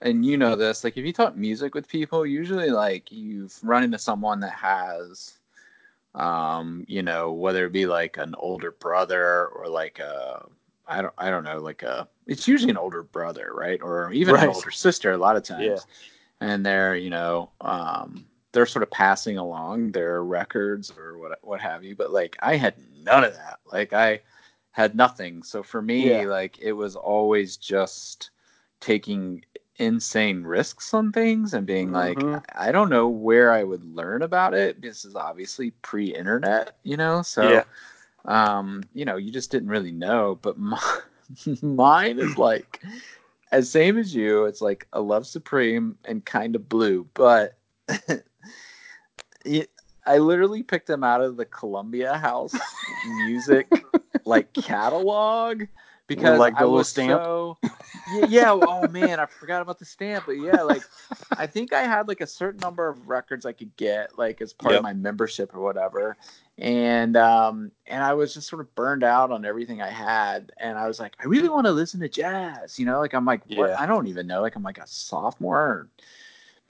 and you know this, like if you talk music with people, usually like you've run into someone that has, um, you know, whether it be like an older brother or like a, I don't, I don't know, like a, it's usually an older brother, right? Or even right. an older sister a lot of times. Yeah and they're you know um, they're sort of passing along their records or what what have you. But like I had none of that. Like I had nothing. So for me, Yeah. like it was always just taking insane risks on things and being like, Mhm. I I don't know where I would learn about it. This is obviously pre-internet, you know. So, Yeah. um, you know, you just didn't really know. But my, mine is like as same as you. It's like a Love Supreme and kind of blue, but. I literally picked them out of the Columbia House music like catalog because Like the I little was stamp? so yeah, yeah. Oh man, I forgot about the stamp. But yeah, like I think I had like a certain number of records I could get like as part Yep. of my membership or whatever. And um and I was just sort of burned out on everything I had. And I was like, I really want to listen to jazz, you know? Like I'm like, what I don't even know. Like I'm like a sophomore or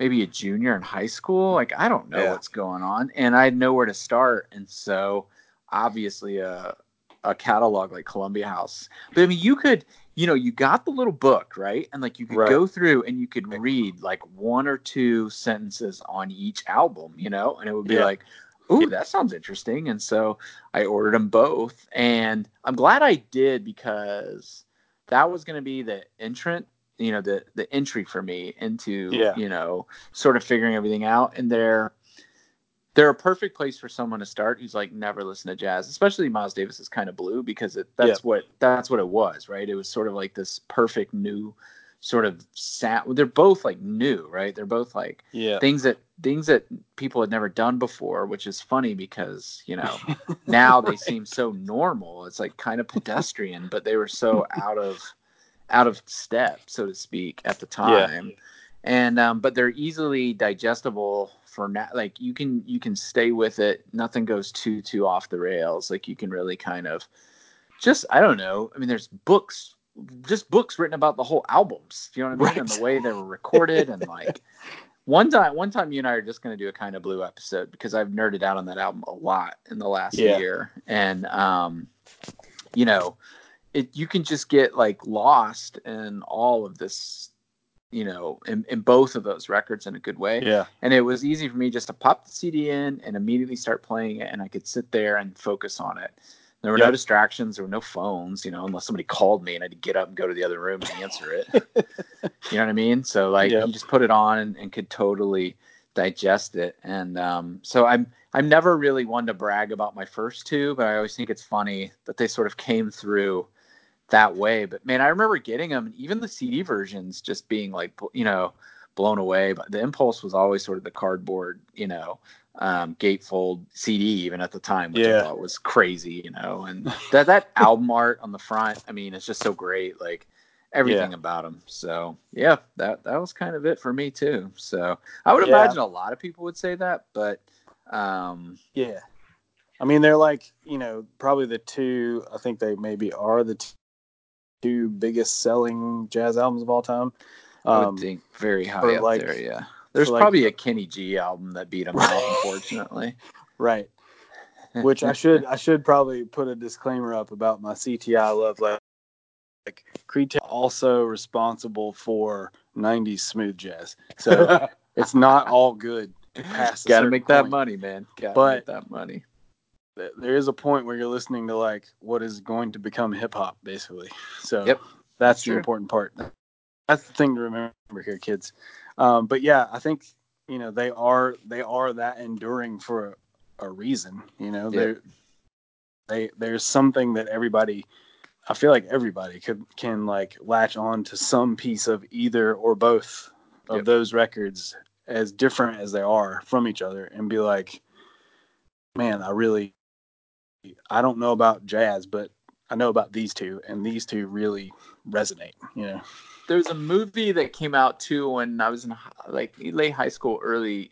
maybe a junior in high school. Like I don't know Yeah. what's going on. And I had nowhere to start. And so obviously a a catalog like Columbia House. But I mean you could you know, you got the little book, right? And like you could Right. go through and you could read like one or two sentences on each album, you know, and it would be Yeah. like, ooh, that sounds interesting. And so I ordered them both. And I'm glad I did because that was going to be the entrant, you know, the, the entry for me into, Yeah. you know, sort of figuring everything out. And they're, they're a perfect place for someone to start who's like never listened to jazz, especially Miles Davis is kind of blue because it, that's Yep. what that's what it was, right? It was sort of like this perfect new sort of sound. They're both like new, right? They're both like Yeah. things that things that people had never done before, which is funny because you know now they seem so normal. It's like kind of pedestrian, but they were so out of out of step, so to speak, at the Yeah. time. And um, but they're easily digestible for now. Like you can you can stay with it. Nothing goes too too off the rails. Like you can really kind of just I don't know. I mean, there's books, just books written about the whole albums. You know what I mean? And the way they were recorded and like one time one time you and I are just going to do a kind of blue episode because I've nerded out on that album a lot in the last Yeah. year and um you know it you can just get like lost in all of this you know in, in both of those records in a good way Yeah. and it was easy for me just to pop the CD in and immediately start playing it, and I could sit there and focus on it. There were no distractions. There were no phones, you know, unless somebody called me and I had to get up and go to the other room and answer it. you know what I mean? So like Yep. you just put it on and, and could totally digest it. And um, so I'm I'm never really one to brag about my first two, but I always think it's funny that they sort of came through that way. But man, I remember getting them, and even the CD versions, just being like, you know, blown away. But the impulse was always sort of the cardboard, you know, um, gatefold CD, even at the time, which I thought was crazy, you know. And that that album art on the front, I mean, it's just so great, like everything Yeah. about them. So yeah, that that was kind of it for me too. So I would Yeah. imagine a lot of people would say that, but um, Yeah. I mean, they're like, you know, probably the two, I think they maybe are the two biggest selling jazz albums of all time. I would Um, think very high up like- there. Yeah, there's like- probably a Kenny G album that beat him out, unfortunately. right. Which I should, I should probably put a disclaimer up about my CTI love. Like, like Creed also responsible for 90s smooth jazz. So it's not all good. Got to make that point. money, man. Got to make that money. Th- there is a point where you're listening to like what is going to become hip hop, basically. So Yep, that's the important part. That's the thing to remember here, kids. Um, but yeah, I think you know they are they are that enduring for a, a reason. You know, Yep. they they there's something that everybody. I feel like everybody could can like latch on to some piece of either or both of Yep. those records as different as they are from each other and be like man i really i don't know about jazz but i know about these two and these two really resonate you know There's a movie that came out too when I was in like late high school, early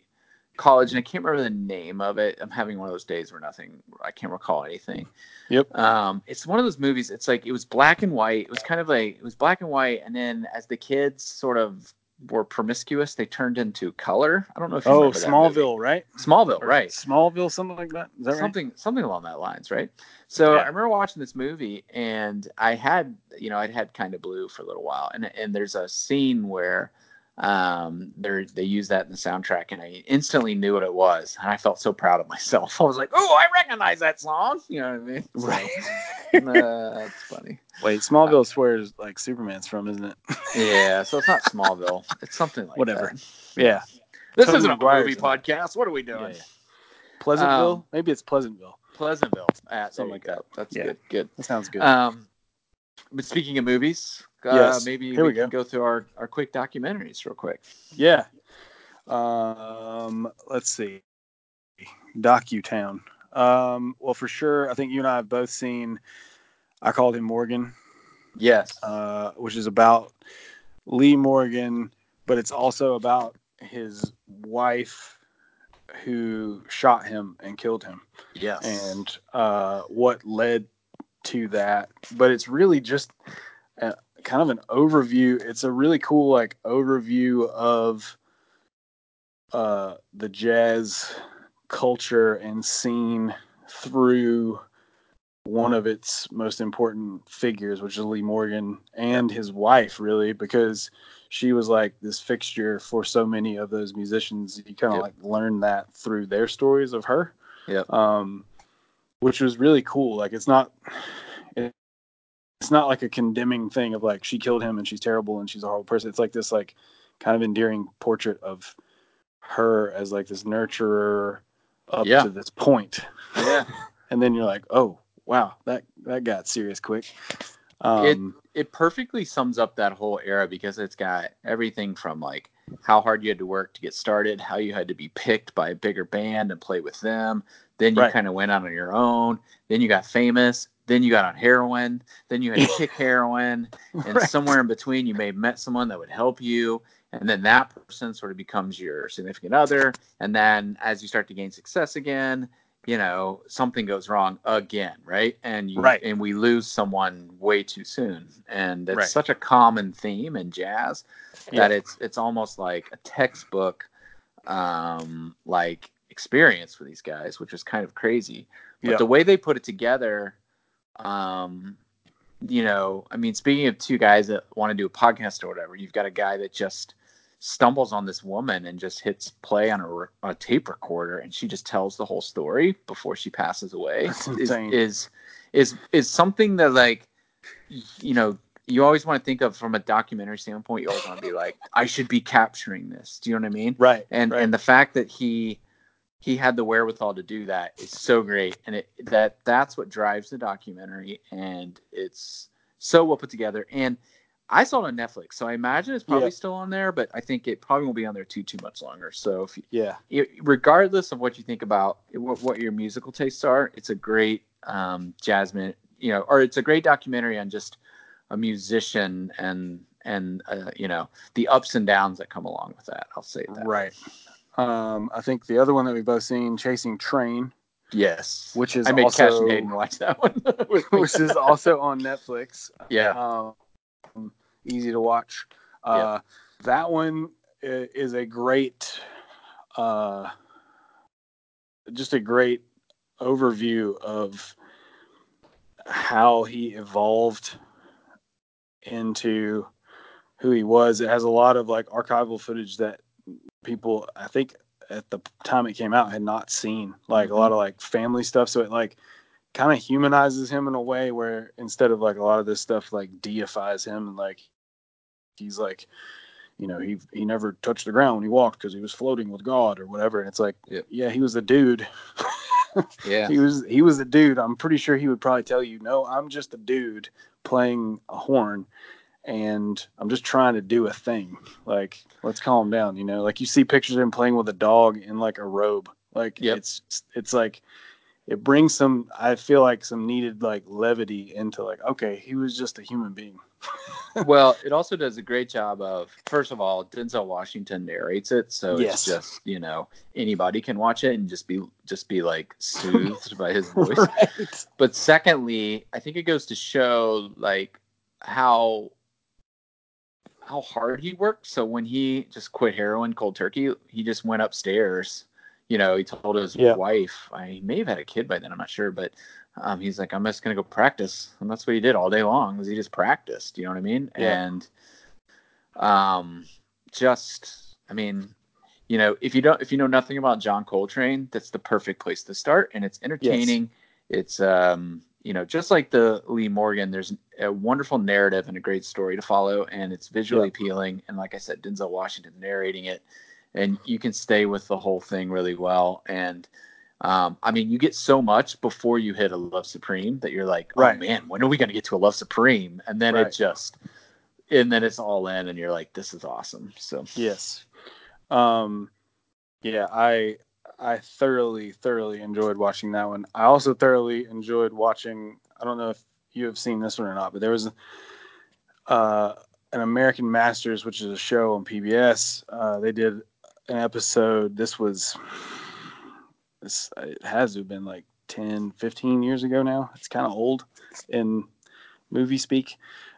college, and I can't remember the name of it. I'm having one of those days where nothing, I can't recall anything. Yep. Um, it's one of those movies. It's like it was black and white. It was kind of like it was black and white, and then as the kids sort of were promiscuous, they turned into color. I don't know if you oh remember that movie. smallville right Smallville, Or right? smallville something like that is that right something something along that lines, right? So Yeah. I remember watching this movie, and I had you know I'd had kind of blue for a little while, and and there's a scene where um, they they use that in the soundtrack, and I instantly knew what it was, and I felt so proud of myself. I was like, "Oh, I recognize that song." You know what I mean? So, Right. uh, that's funny. Wait, Smallville swears like Superman's from, isn't it? Yeah, so it's not Smallville. It's something like Whatever. that. yeah. This Tobey isn't a Maguire's movie podcast. What are we doing? Yeah, yeah. Pleasantville? Um, Maybe it's Pleasantville. Pleasantville. Ah, Something something like like that. That's Yeah. good. Good. That sounds good. Um, but speaking of movies, uh, Yes. maybe Here we, we can go. go through our, our quick documentaries real quick. yeah. Um, let's see. DocuTown. Um, well, for sure, I think you and I have both seen I Called Him Morgan, Yes. uh, which is about Lee Morgan, but it's also about his wife who shot him and killed him. yes. and uh, what led to that. But it's really just a, kind of an overview. It's a really cool like overview of uh, the jazz culture and scene through one of its most important figures, which is Lee Morgan and his wife, really, because she was like this fixture for so many of those musicians. You kind of Yep. like learn that through their stories of her Yeah. um, which was really cool. Like it's not, it's not like a condemning thing of like she killed him and she's terrible and she's a horrible person. It's like this like kind of endearing portrait of her as like this nurturer up Yeah. to this point. Yeah. And then you're like, oh wow, that that got serious quick. Um, it perfectly sums up that whole era because it's got everything from like how hard you had to work to get started, how you had to be picked by a bigger band and play with them. Then you Right. kind of went out on your own. Then you got famous. Then you got on heroin. Then you had to kick heroin. And Right. somewhere in between, you may have met someone that would help you. And then that person sort of becomes your significant other. And then as you start to gain success again, you know, something goes wrong again, right? And you Right. and we lose someone way too soon. And it's Right. such a common theme in jazz Yeah. that it's it's almost like a textbook um like experience for these guys, which is kind of crazy. But Yeah. the way they put it together, um, you know, I mean, speaking of two guys that want to do a podcast or whatever, you've got a guy that just stumbles on this woman and just hits play on a, re- a tape recorder, and she just tells the whole story before she passes away. Is, is is is something that like, you know. You always want to think of from a documentary standpoint. You always want to be like, I should be capturing this. Do you know what I mean? right. and right. and the fact that he he had the wherewithal to do that is so great and it that that's what drives the documentary and it's so well put together and i saw it on netflix so i imagine it's probably Yeah. still on there but i think it probably won't be on there too too much longer so if you, yeah. regardless of what you think about what, what your musical tastes are it's a great um jasmine you know or it's a great documentary on just a musician and and uh, you know the ups and downs that come along with that i'll say that Right. Um, I think the other one that we've both seen, Chasing Train, Yes, which is I made also Cash and watch that one. which is also on Netflix. yeah, Um, easy to watch. Uh, That one is a great, uh, just a great overview of how he evolved into who he was. It has a lot of like archival footage that people, I think, at the time it came out, had not seen. Like a lot mm-hmm. of like family stuff. So it like kind of humanizes him in a way where instead of like a lot of this stuff like deifies him and like he's like you know he he never touched the ground when he walked because he was floating with god or whatever and it's like Yep. yeah he was a dude yeah, he was he was a dude i'm pretty sure he would probably tell you no i'm just a dude playing a horn and i'm just trying to do a thing like let's calm down you know like you see pictures of him playing with a dog in like a robe like Yep. it's it's like it brings some i feel like some needed like levity into like okay he was just a human being well, it also does a great job of first of all, Denzel Washington narrates it, so Yes. it's just you know anybody can watch it and just be just be like soothed by his voice. right But secondly, I think it goes to show like how how hard he worked. So when he just quit heroin cold turkey, he just went upstairs. You know, he told his Yeah. wife, I may have had a kid by then, I'm not sure, but um, he's like, I'm just gonna go practice, and that's what he did all day long. Was he just practiced? You know what I mean? Yeah. And um, just, I mean, you know, if you don't, if you know nothing about John Coltrane, that's the perfect place to start, and it's entertaining. Yes. It's, um, you know, just like the Lee Morgan, there's a wonderful narrative and a great story to follow, and it's visually yep. appealing. And like I said, Denzel Washington narrating it, and you can stay with the whole thing really well. And um, I mean, you get so much before you hit a Love Supreme that you're like, oh right. man, when are we going to get to a Love Supreme? And then right. it just, and then it's all in, and you're like, this is awesome. So yes, um, yeah, I I thoroughly thoroughly enjoyed watching that one. I also thoroughly enjoyed watching. I don't know if you have seen this one or not, but there was uh, an American Masters, which is a show on PBS. Uh, they did an episode. This was this it has been like 10 15 years ago now it's kind of old in movie speak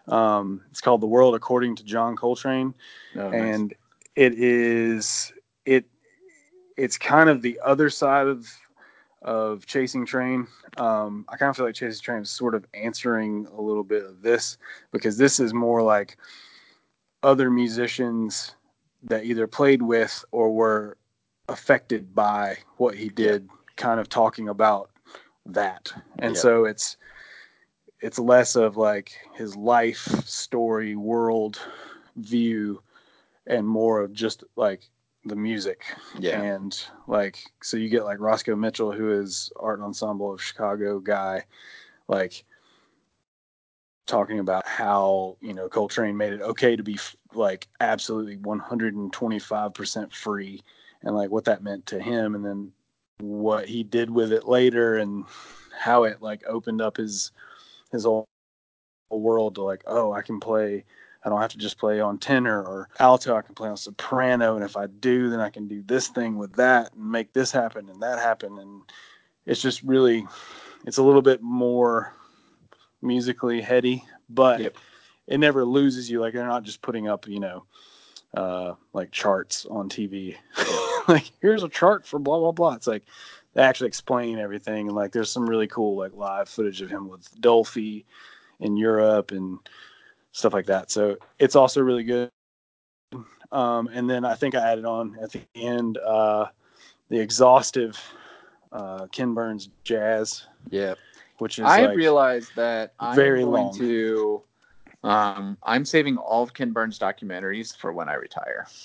um, it's called the world according to john coltrane oh, and it is it it's kind of the other side of of chasing train um, i kind of feel like chasing train is sort of answering a little bit of this because this is more like other musicians that either played with or were affected by what he did, kind of talking about that. And yeah. so it's it's less of like his life story, world view, and more of just like the music. Yeah. And like so you get like Roscoe Mitchell, who is art ensemble of Chicago guy, like talking about how you know Coltrane made it okay to be like absolutely 125% free and like what that meant to him and then what he did with it later and how it like opened up his his whole world to like oh I can play I don't have to just play on tenor or alto I can play on soprano and if I do then I can do this thing with that and make this happen and that happen and it's just really it's a little bit more musically heady but yep. it never loses you like they're not just putting up you know uh, like charts on TV. like here's a chart for blah blah blah. It's like they actually explain everything, and like there's some really cool like live footage of him with Dolphy in Europe and stuff like that. So it's also really good. Um, and then I think I added on at the end uh, the exhaustive uh, Ken Burns jazz. Yeah, which is I like realized that I'm very going long. to um, I'm saving all of Ken Burns documentaries for when I retire.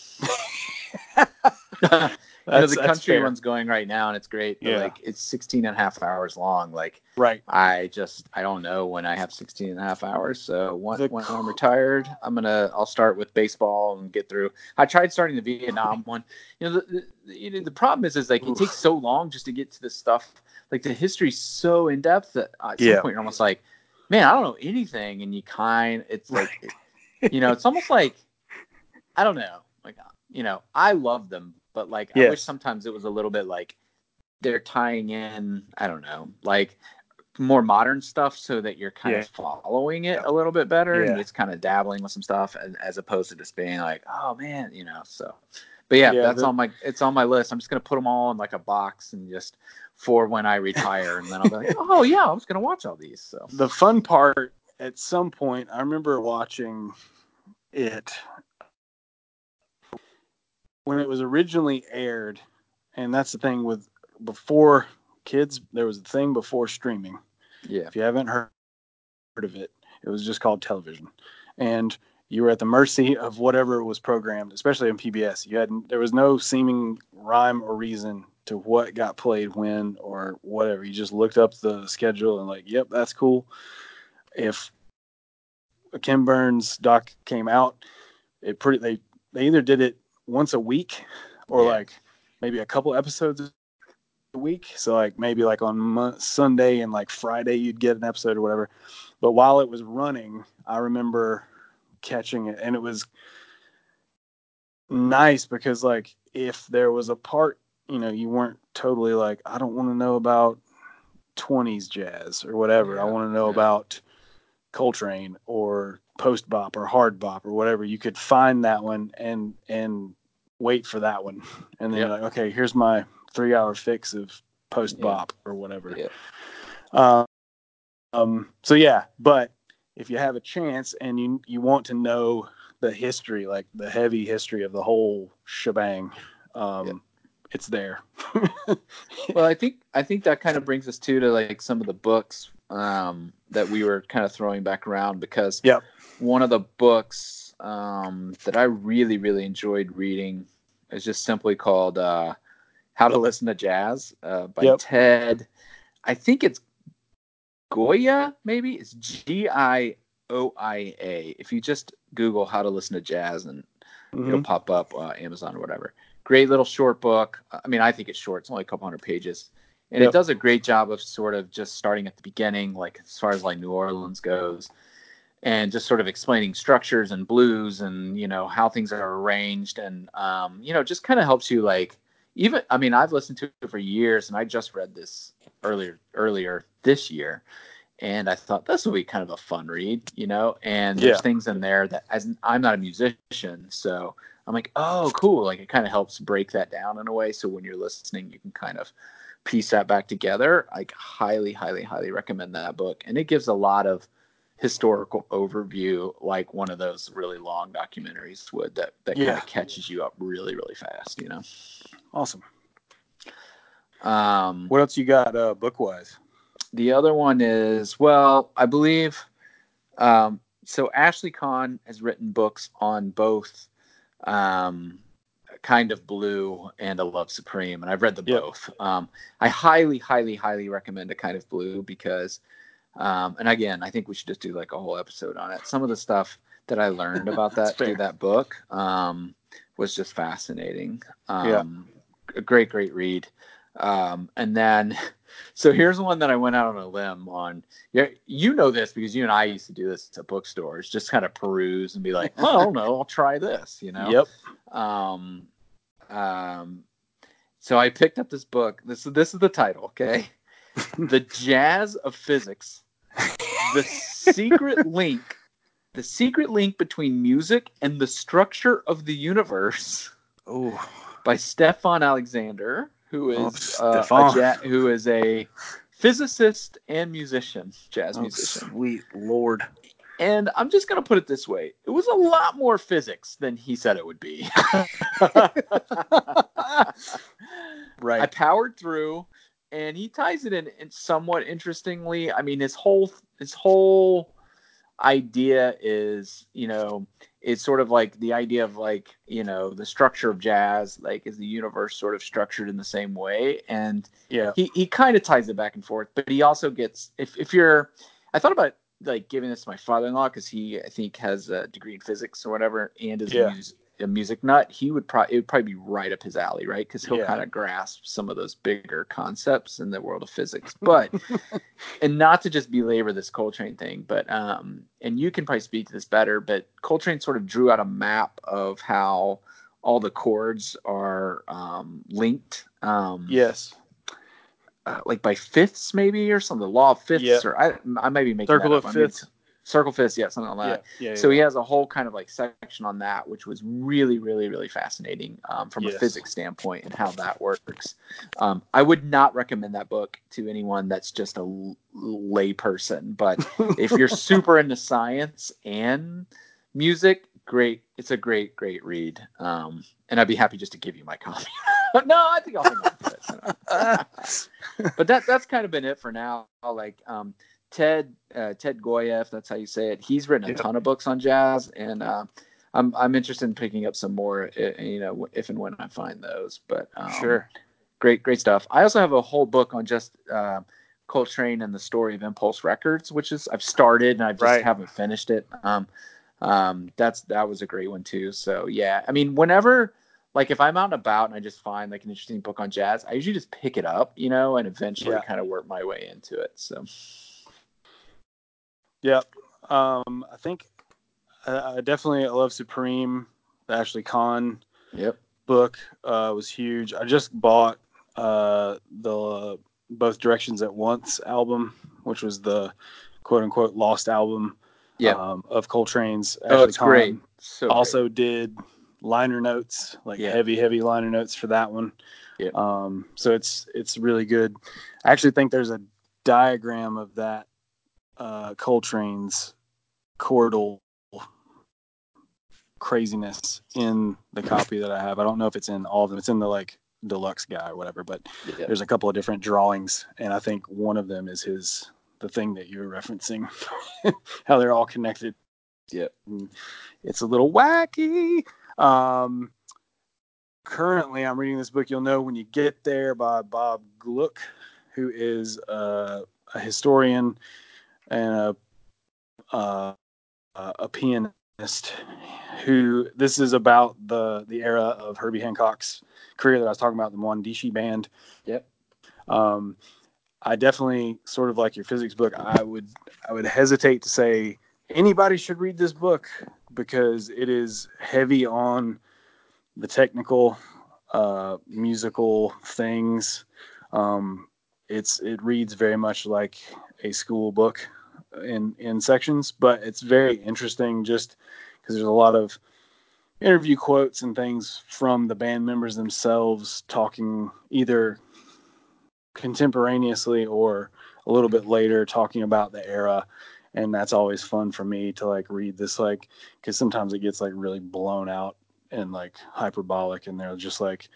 you know, the country one's going right now and it's great. yeah. Like it's 16 and a half hours long. Like, right. I just, I don't know when I have 16 and a half hours. So when, the, when I'm retired, I'm going to, I'll start with baseball and get through. I tried starting the Vietnam one. You know, the, the, you know, the problem is, is like Oof. it takes so long just to get to the stuff. Like the history's so in depth that at some yeah. point you're almost like, man, I don't know anything, and you kind, it's like, you know, it's almost like, I don't know, like, you know, I love them, but like, yes. I wish sometimes it was a little bit like they're tying in, I don't know, like more modern stuff so that you're kind yeah. of following it a little bit better yeah. and it's kind of dabbling with some stuff as, as opposed to just being like, oh man, you know, so. But yeah, yeah that's the, on my it's on my list. I'm just gonna put them all in like a box and just for when I retire, and then I'll be like, oh yeah, I was gonna watch all these. So the fun part at some point, I remember watching it when it was originally aired, and that's the thing with before kids, there was a thing before streaming. Yeah. If you haven't heard heard of it, it was just called television, and you were at the mercy of whatever was programmed, especially on PBS. You had there was no seeming rhyme or reason to what got played when or whatever. You just looked up the schedule and like, yep, that's cool. If a Ken Burns doc came out, it pretty they they either did it once a week or yeah. like maybe a couple episodes a week. So like maybe like on Mo- Sunday and like Friday you'd get an episode or whatever. But while it was running, I remember catching it and it was nice because like if there was a part you know you weren't totally like i don't want to know about 20s jazz or whatever yeah, i want to know yeah. about coltrane or post bop or hard bop or whatever you could find that one and and wait for that one and then yep. like okay here's my three hour fix of post bop or whatever um, um so yeah but if you have a chance and you you want to know the history, like the heavy history of the whole shebang. Um. It's there. well i think i think that kind of brings us to to like some of the books um that we were kind of throwing back around because Yep. one of the books um that i really really enjoyed reading is just simply called uh how to listen to jazz uh by Yep. ted i think it's goya maybe it's g-i-o-i-a if you just google how to listen to jazz and it'll Mhm. pop up uh, Amazon or whatever. Great little short book. I mean, I think it's short. It's only a couple hundred pages, and Yep. it does a great job of sort of just starting at the beginning, like as far as like New Orleans goes, and just sort of explaining structures and blues and you know how things are arranged, and um, you know just kind of helps you like even. I mean, I've listened to it for years, and I just read this earlier earlier this year. And I thought this will be kind of a fun read, you know. And there's things in there that, as I'm not a musician, so I'm like, oh, cool. Like it kind of helps break that down in a way. So when you're listening, you can kind of piece that back together. I highly, highly, highly recommend that book. And it gives a lot of historical overview, like one of those really long documentaries would that, that kind of catches you up really, really fast, you know? Awesome. Um, What else you got uh, book wise? the other one is, well, I believe, um, so Ashley Kahn has written books on both um, Kind of Blue and A Love Supreme, and I've read them Yep. both. Um, I highly, highly, highly recommend A Kind of Blue because, um, and again, I think we should just do like a whole episode on it. Some of the stuff that I learned about that through that book um, was just fascinating. Yeah. Um, A great, great read. Um, and then, so here's one that I went out on a limb on. Yeah, you know this because you and I used to do this at bookstores, just kind of peruse and be like, oh, I don't know, I'll try this, you know. Yep. Um, um, so I picked up this book. This is this is the title, okay? the Jazz of Physics, the secret link, the secret link between music and the structure of the universe Oh, by Stephon Alexander, who Oh, uh, a ja- who is a physicist and musician, jazz oh musician. sweet lord. And I'm just gonna put it this way: it was a lot more physics than he said it would be. Right. I powered through, and he ties it in, in somewhat interestingly. I mean, his whole his whole idea is, you know, it's sort of like the idea of like, you know, the structure of jazz, like is the universe sort of structured in the same way, and yeah. he he kind of ties it back and forth, but he also gets if if you're, I thought about like giving this to my father-in-law because he I think has a degree in physics or whatever, and is Yeah. a, mus- a music nut. He would probably it would probably be right up his alley, right? Because he'll Yeah. kind of grasp some of those bigger concepts in the world of physics. But and not to just belabor this Coltrane thing, but um, and you can probably speak to this better, but Coltrane sort of drew out a map of how all the chords are um, linked. Um, Yes. uh, like by fifths maybe or something. The law of fifths, Yeah. or I, I might be making Circle that of up. I mean, fifths. Circle Fist, yeah, something like that. Yeah. So he has a whole kind of like section on that, which was really, really, really fascinating um, from a physics standpoint and how that works. Um, I would not recommend that book to anyone that's just a l- lay person, but if you're super into science and music, great. It's a great, great read. Um, and I'd be happy just to give you my copy. But no, I think I'll hang on to it. but that that's kind of been it for now. Like um, Ted uh, Ted Gioia, if that's how you say it, he's written a ton of books on jazz, and uh, I'm I'm interested in picking up some more. uh, You know, if and when I find those. But um, sure. great great stuff. I also have a whole book on just uh, Coltrane and the story of Impulse Records, which is I've started and I just Right. haven't finished it. Um, um, that's that was a great one too. So yeah, I mean, whenever like if I'm out and about and I just find like an interesting book on jazz, I usually just pick it up, you know, and eventually Yeah. kind of work my way into it. So Yep. Um, I think uh, I definitely love Supreme. The Ashley Kahn yep, book uh, was huge. I just bought uh, the Both Directions at Once album, which was the quote unquote lost album yeah. um, of Coltrane's. oh, Ashley it's great. Kahn. So great. also did liner notes, like Yeah. heavy, heavy liner notes for that one. Yeah. Um, so it's it's really good. I actually think there's a diagram of that uh, Coltrane's chordal craziness in the copy that I have. I don't know if it's in all of them. It's in the like deluxe guy or whatever, but Yeah. there's a couple of different drawings, and I think one of them is his the thing that you're referencing, how they're all connected. Yep. And it's a little wacky. Um, currently, I'm reading this book. You'll know when you get there by Bob Gluck, who is uh, a historian and a uh, a pianist. Who this is about the the era of Herbie Hancock's career that I was talking about, the Mwandishi band. Yep. Um, I definitely sort of like your physics book. I would I would hesitate to say anybody should read this book because it is heavy on the technical uh, musical things. Um, it's it reads very much like a school book in in sections, but it's very interesting just because there's a lot of interview quotes and things from the band members themselves talking either contemporaneously or a little bit later talking about the era. And that's always fun for me to like read this like because sometimes it gets like really blown out and like hyperbolic and they're just like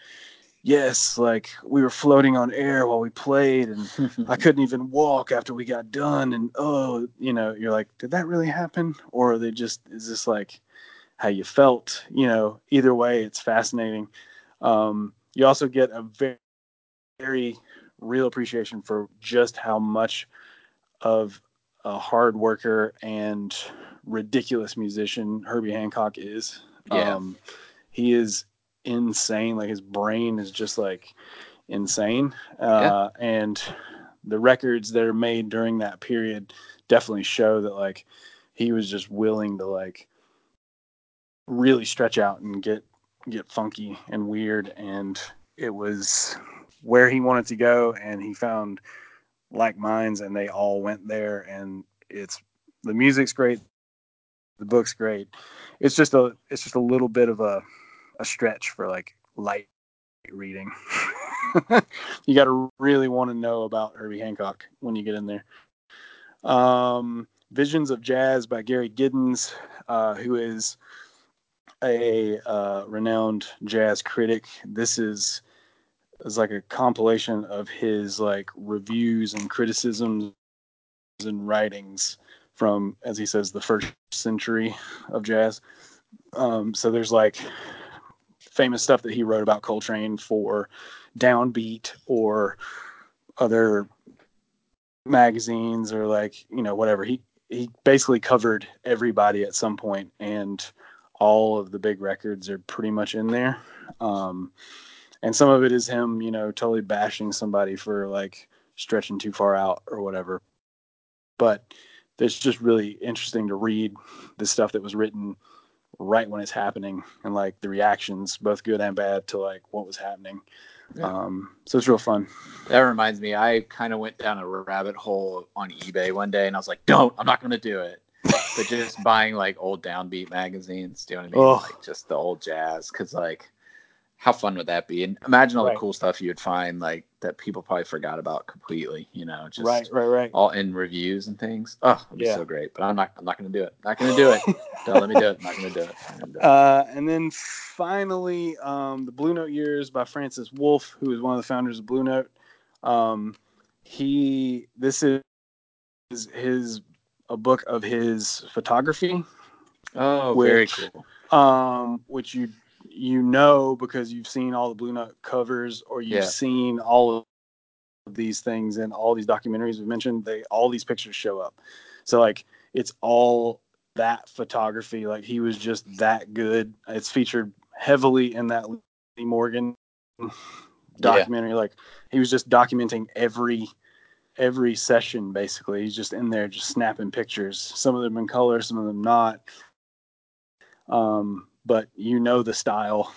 yes like we were floating on air while we played and i couldn't even walk after we got done and oh you know you're like did that really happen or are they just is this like how you felt you know either way it's fascinating um, you also get a very very real appreciation for just how much of a hard worker and ridiculous musician Herbie Hancock is. Yeah. Um, he is insane. Like his brain is just like insane. Uh, And the records that are made during that period definitely show that like he was just willing to like really stretch out and get get funky and weird. And it was where he wanted to go and he found like minds and they all went there. And it's the music's great. The book's great. It's just a it's just a little bit of a a stretch for like light reading. You got to really want to know about herbie hancock when you get in there. Um visions of jazz by gary giddins uh, who is a uh, renowned jazz critic. This is is like a compilation of his like reviews and criticisms and writings from, as he says, the first century of jazz. Um, so there's like famous stuff that he wrote about Coltrane for Downbeat or other magazines or like you know whatever. He he basically covered everybody at some point, and all of the big records are pretty much in there. Um, and some of it is him, you know, totally bashing somebody for like stretching too far out or whatever. But it's just really interesting to read the stuff that was written right when it's happening and like the reactions, both good and bad, to like what was happening. Yeah. Um, so it's real fun. That reminds me, I kind of went down a rabbit hole on eBay one day, and I was like, "Don't! I'm not going to do it." But just buying like old downbeat magazines, do you know what I mean? Oh. Like just the old jazz, because like, how fun would that be? And imagine all Right. the cool stuff you would find, like that people probably forgot about completely. You know, just right, right, right. all in reviews and things. Oh, it'd be Yeah. so great. But I'm not. I'm not going to do it. Not going to do it. Don't let me do it. Not going to do it. Gonna do it. Uh, and then finally, um, the Blue Note Years by Francis Wolff, who is one of the founders of Blue Note. Um, he this is his a book of his photography, oh, very cool. um, which you you know because you've seen all the Blue Note covers or you've Yeah. seen all of these things and all these documentaries we mentioned. They all these pictures show up. So like it's all that photography. Like he was just that good. It's featured heavily in that Lee Morgan documentary. Like he was just documenting every every session basically. He's just in there just snapping pictures. Some of them in color, some of them not. Um, but you know the style.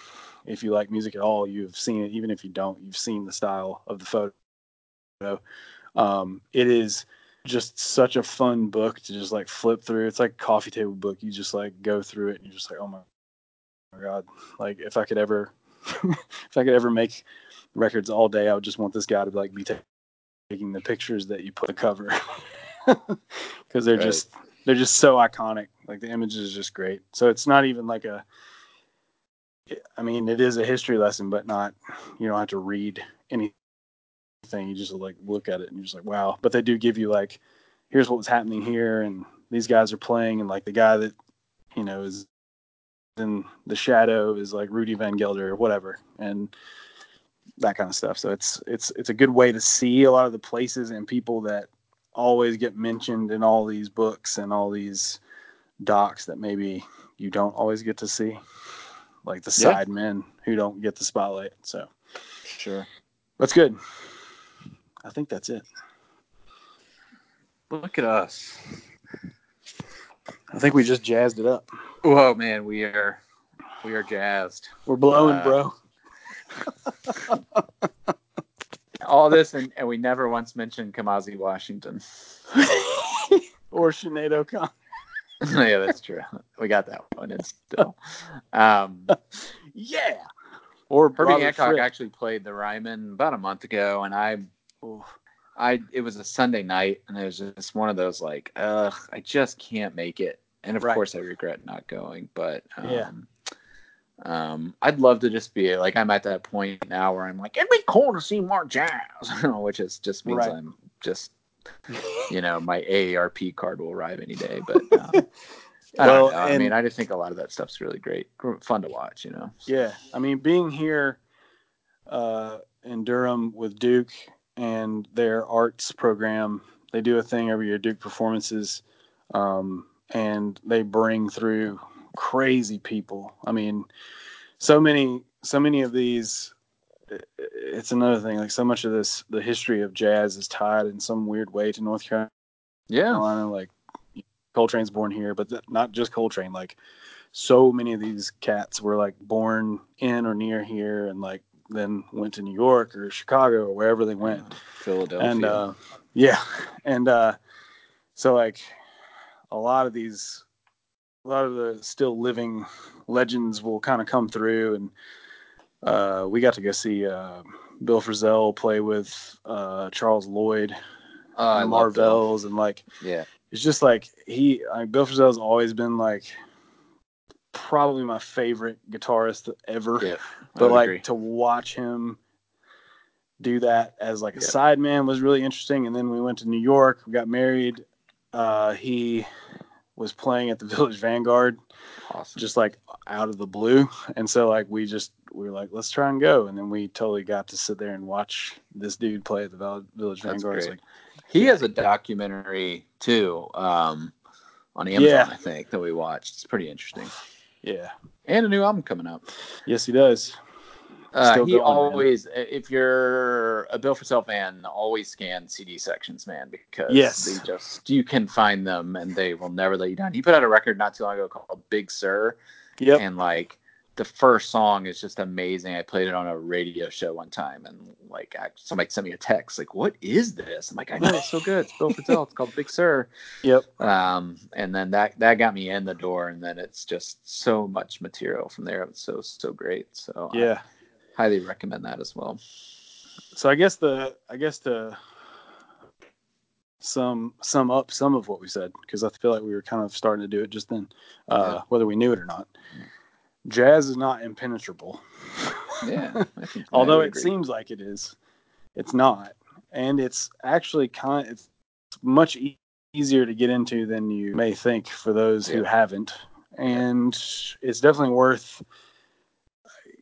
If you like music at all, you've seen it. Even if you don't, you've seen the style of the photo. Um, it is just such a fun book to just like flip through. It's like a coffee table book. You just like go through it and you're just like, oh my, my god! Like if I could ever, if I could ever make records all day, I would just want this guy to like be ta- taking the pictures that you put the cover because they're Right. just they're just so iconic. Like the image is just great. So it's not even like a. I mean, it is a history lesson, but not. You don't have to read anything. You just like look at it and you're just like, wow. But they do give you like, here's what was happening here, and these guys are playing, and like the guy that, you know, is in the shadow is like Rudy Van Gelder or whatever, and that kind of stuff. So it's it's it's a good way to see a lot of the places and people that always get mentioned in all these books and all these docs that maybe you don't always get to see, like the Yeah. side men who don't get the spotlight. So Sure. that's good. I think that's it. Look at us. I think we just jazzed it up. Whoa, man, we are we are jazzed. We're blowing, Uh, bro. All this and, and we never once mentioned Kamasi Washington. or Sinead O'Connor. yeah, that's true. We got that one in still. Um, Yeah. Or Herbie Robert Hancock actually played the Ryman about a month ago, and I, I it was a Sunday night, and it was just one of those like, ugh, I just can't make it. And of Right. course, I regret not going. But um, Yeah. Um, I'd love to just be like, I'm at that point now where I'm like, it'd be cool to see more jazz, which is just means Right. I'm just, you know, my AARP card will arrive any day. But um, I Well, don't know. I mean, I just think a lot of that stuff's really great, fun to watch. You know. Yeah, I mean, being here uh, in Durham with Duke and their arts program, they do a thing every year, Duke performances, um, and they bring through crazy people. I mean, so many, so many of these. It's another thing. Like so much of this, the history of jazz is tied in some weird way to North Carolina. Yeah. Carolina. Like Coltrane's born here, but th- not just Coltrane. Like so many of these cats were like born in or near here, and like then went to New York or Chicago or wherever they went. Philadelphia. And uh, yeah, and uh, so like a lot of these, a lot of the still living legends will kind of come through, and uh, we got to go see uh, Bill Frisell play with uh, Charles Lloyd, Oh, I and. Marvels, and like Yeah. it's just like he like Bill Frisell's always been like probably my favorite guitarist ever. Yeah. But like agree. to watch him do that as like a Yeah. sideman was really interesting. And then we went to New York, we got married. Uh, he was playing at the Village Vanguard, awesome. just like out of the blue. And so like we just we were like, let's try and go. And then we totally got to sit there and watch this dude play at the Village That's Vanguard. Like he has a documentary too um, on Amazon, Yeah. I think, that we watched. It's pretty interesting. yeah. And a new album coming up. Yes, he does. Uh, he going, man. always, if you're a Bill Frisell fan, always scan CD sections, man, because Yes. they just you can find them and they will never let you down. He put out a record not too long ago called Big Sur, Yep. and like the first song is just amazing. I played it on a radio show one time, and like I, somebody sent me a text like, "What is this?" I'm like, "I know it's so good. It's Bill Frisell. It's called Big Sur." Yep. Um, and then that that got me in the door, and then it's just so much material from there. It's so so great. So Yeah. Highly recommend that as well. so I guess the I guess to sum sum up some of what we said because I feel like we were kind of starting to do it just then, uh, Yeah. whether we knew it or not. Jazz is not impenetrable, Yeah, I think I although it agree. seems like it is. It's not, and it's actually kind. It's much e- easier to get into than you may think for those who haven't, and it's definitely worth,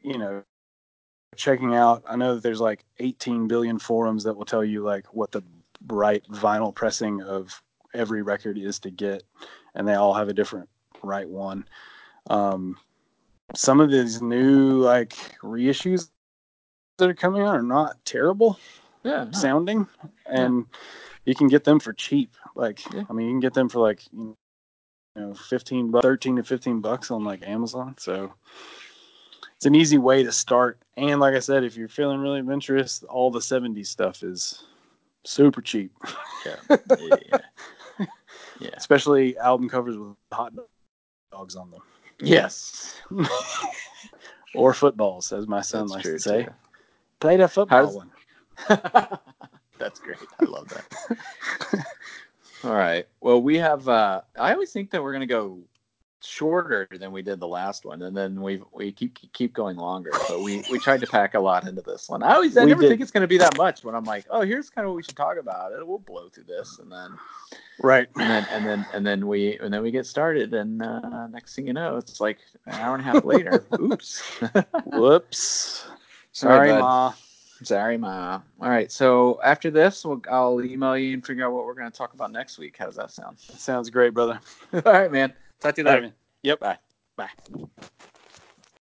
you know, checking out. I know that there's like 18 billion forums that will tell you like what the right vinyl pressing of every record is to get, and they all have a different right one. Um, some of these new like reissues that are coming out are not terrible yeah, sounding, and you can get them for cheap. Like, Yeah. I mean, you can get them for like you know, 15, bu- 13 to 15 bucks on like Amazon. So it's an easy way to start. And like I said, if you're feeling really adventurous, all the 70s stuff is super cheap, yeah, yeah, yeah. especially album covers with hot dogs on them Yes, or footballs, as my son that's likes to say. too. Play that football does- one. that's great. I love that. All right. Well, we have. Uh, I always think that we're gonna go shorter than we did the last one, and then we we keep keep going longer. But we we tried to pack a lot into this one. I always I We never did. think it's gonna be that much. When I'm like, oh, here's kind of what we should talk about. It we'll blow through this, and then Right. and then and then and then we and then we get started, and uh, next thing you know, it's like an hour and a half later. Oops. Whoops. Sorry, Sorry. Ma. Sorry, ma. All right. So after this, we'll, I'll email you and figure out what we're going to talk about next week. How does that sound? Sounds great, brother. All right, man. Talk to you later. right. Yep. Bye. Bye.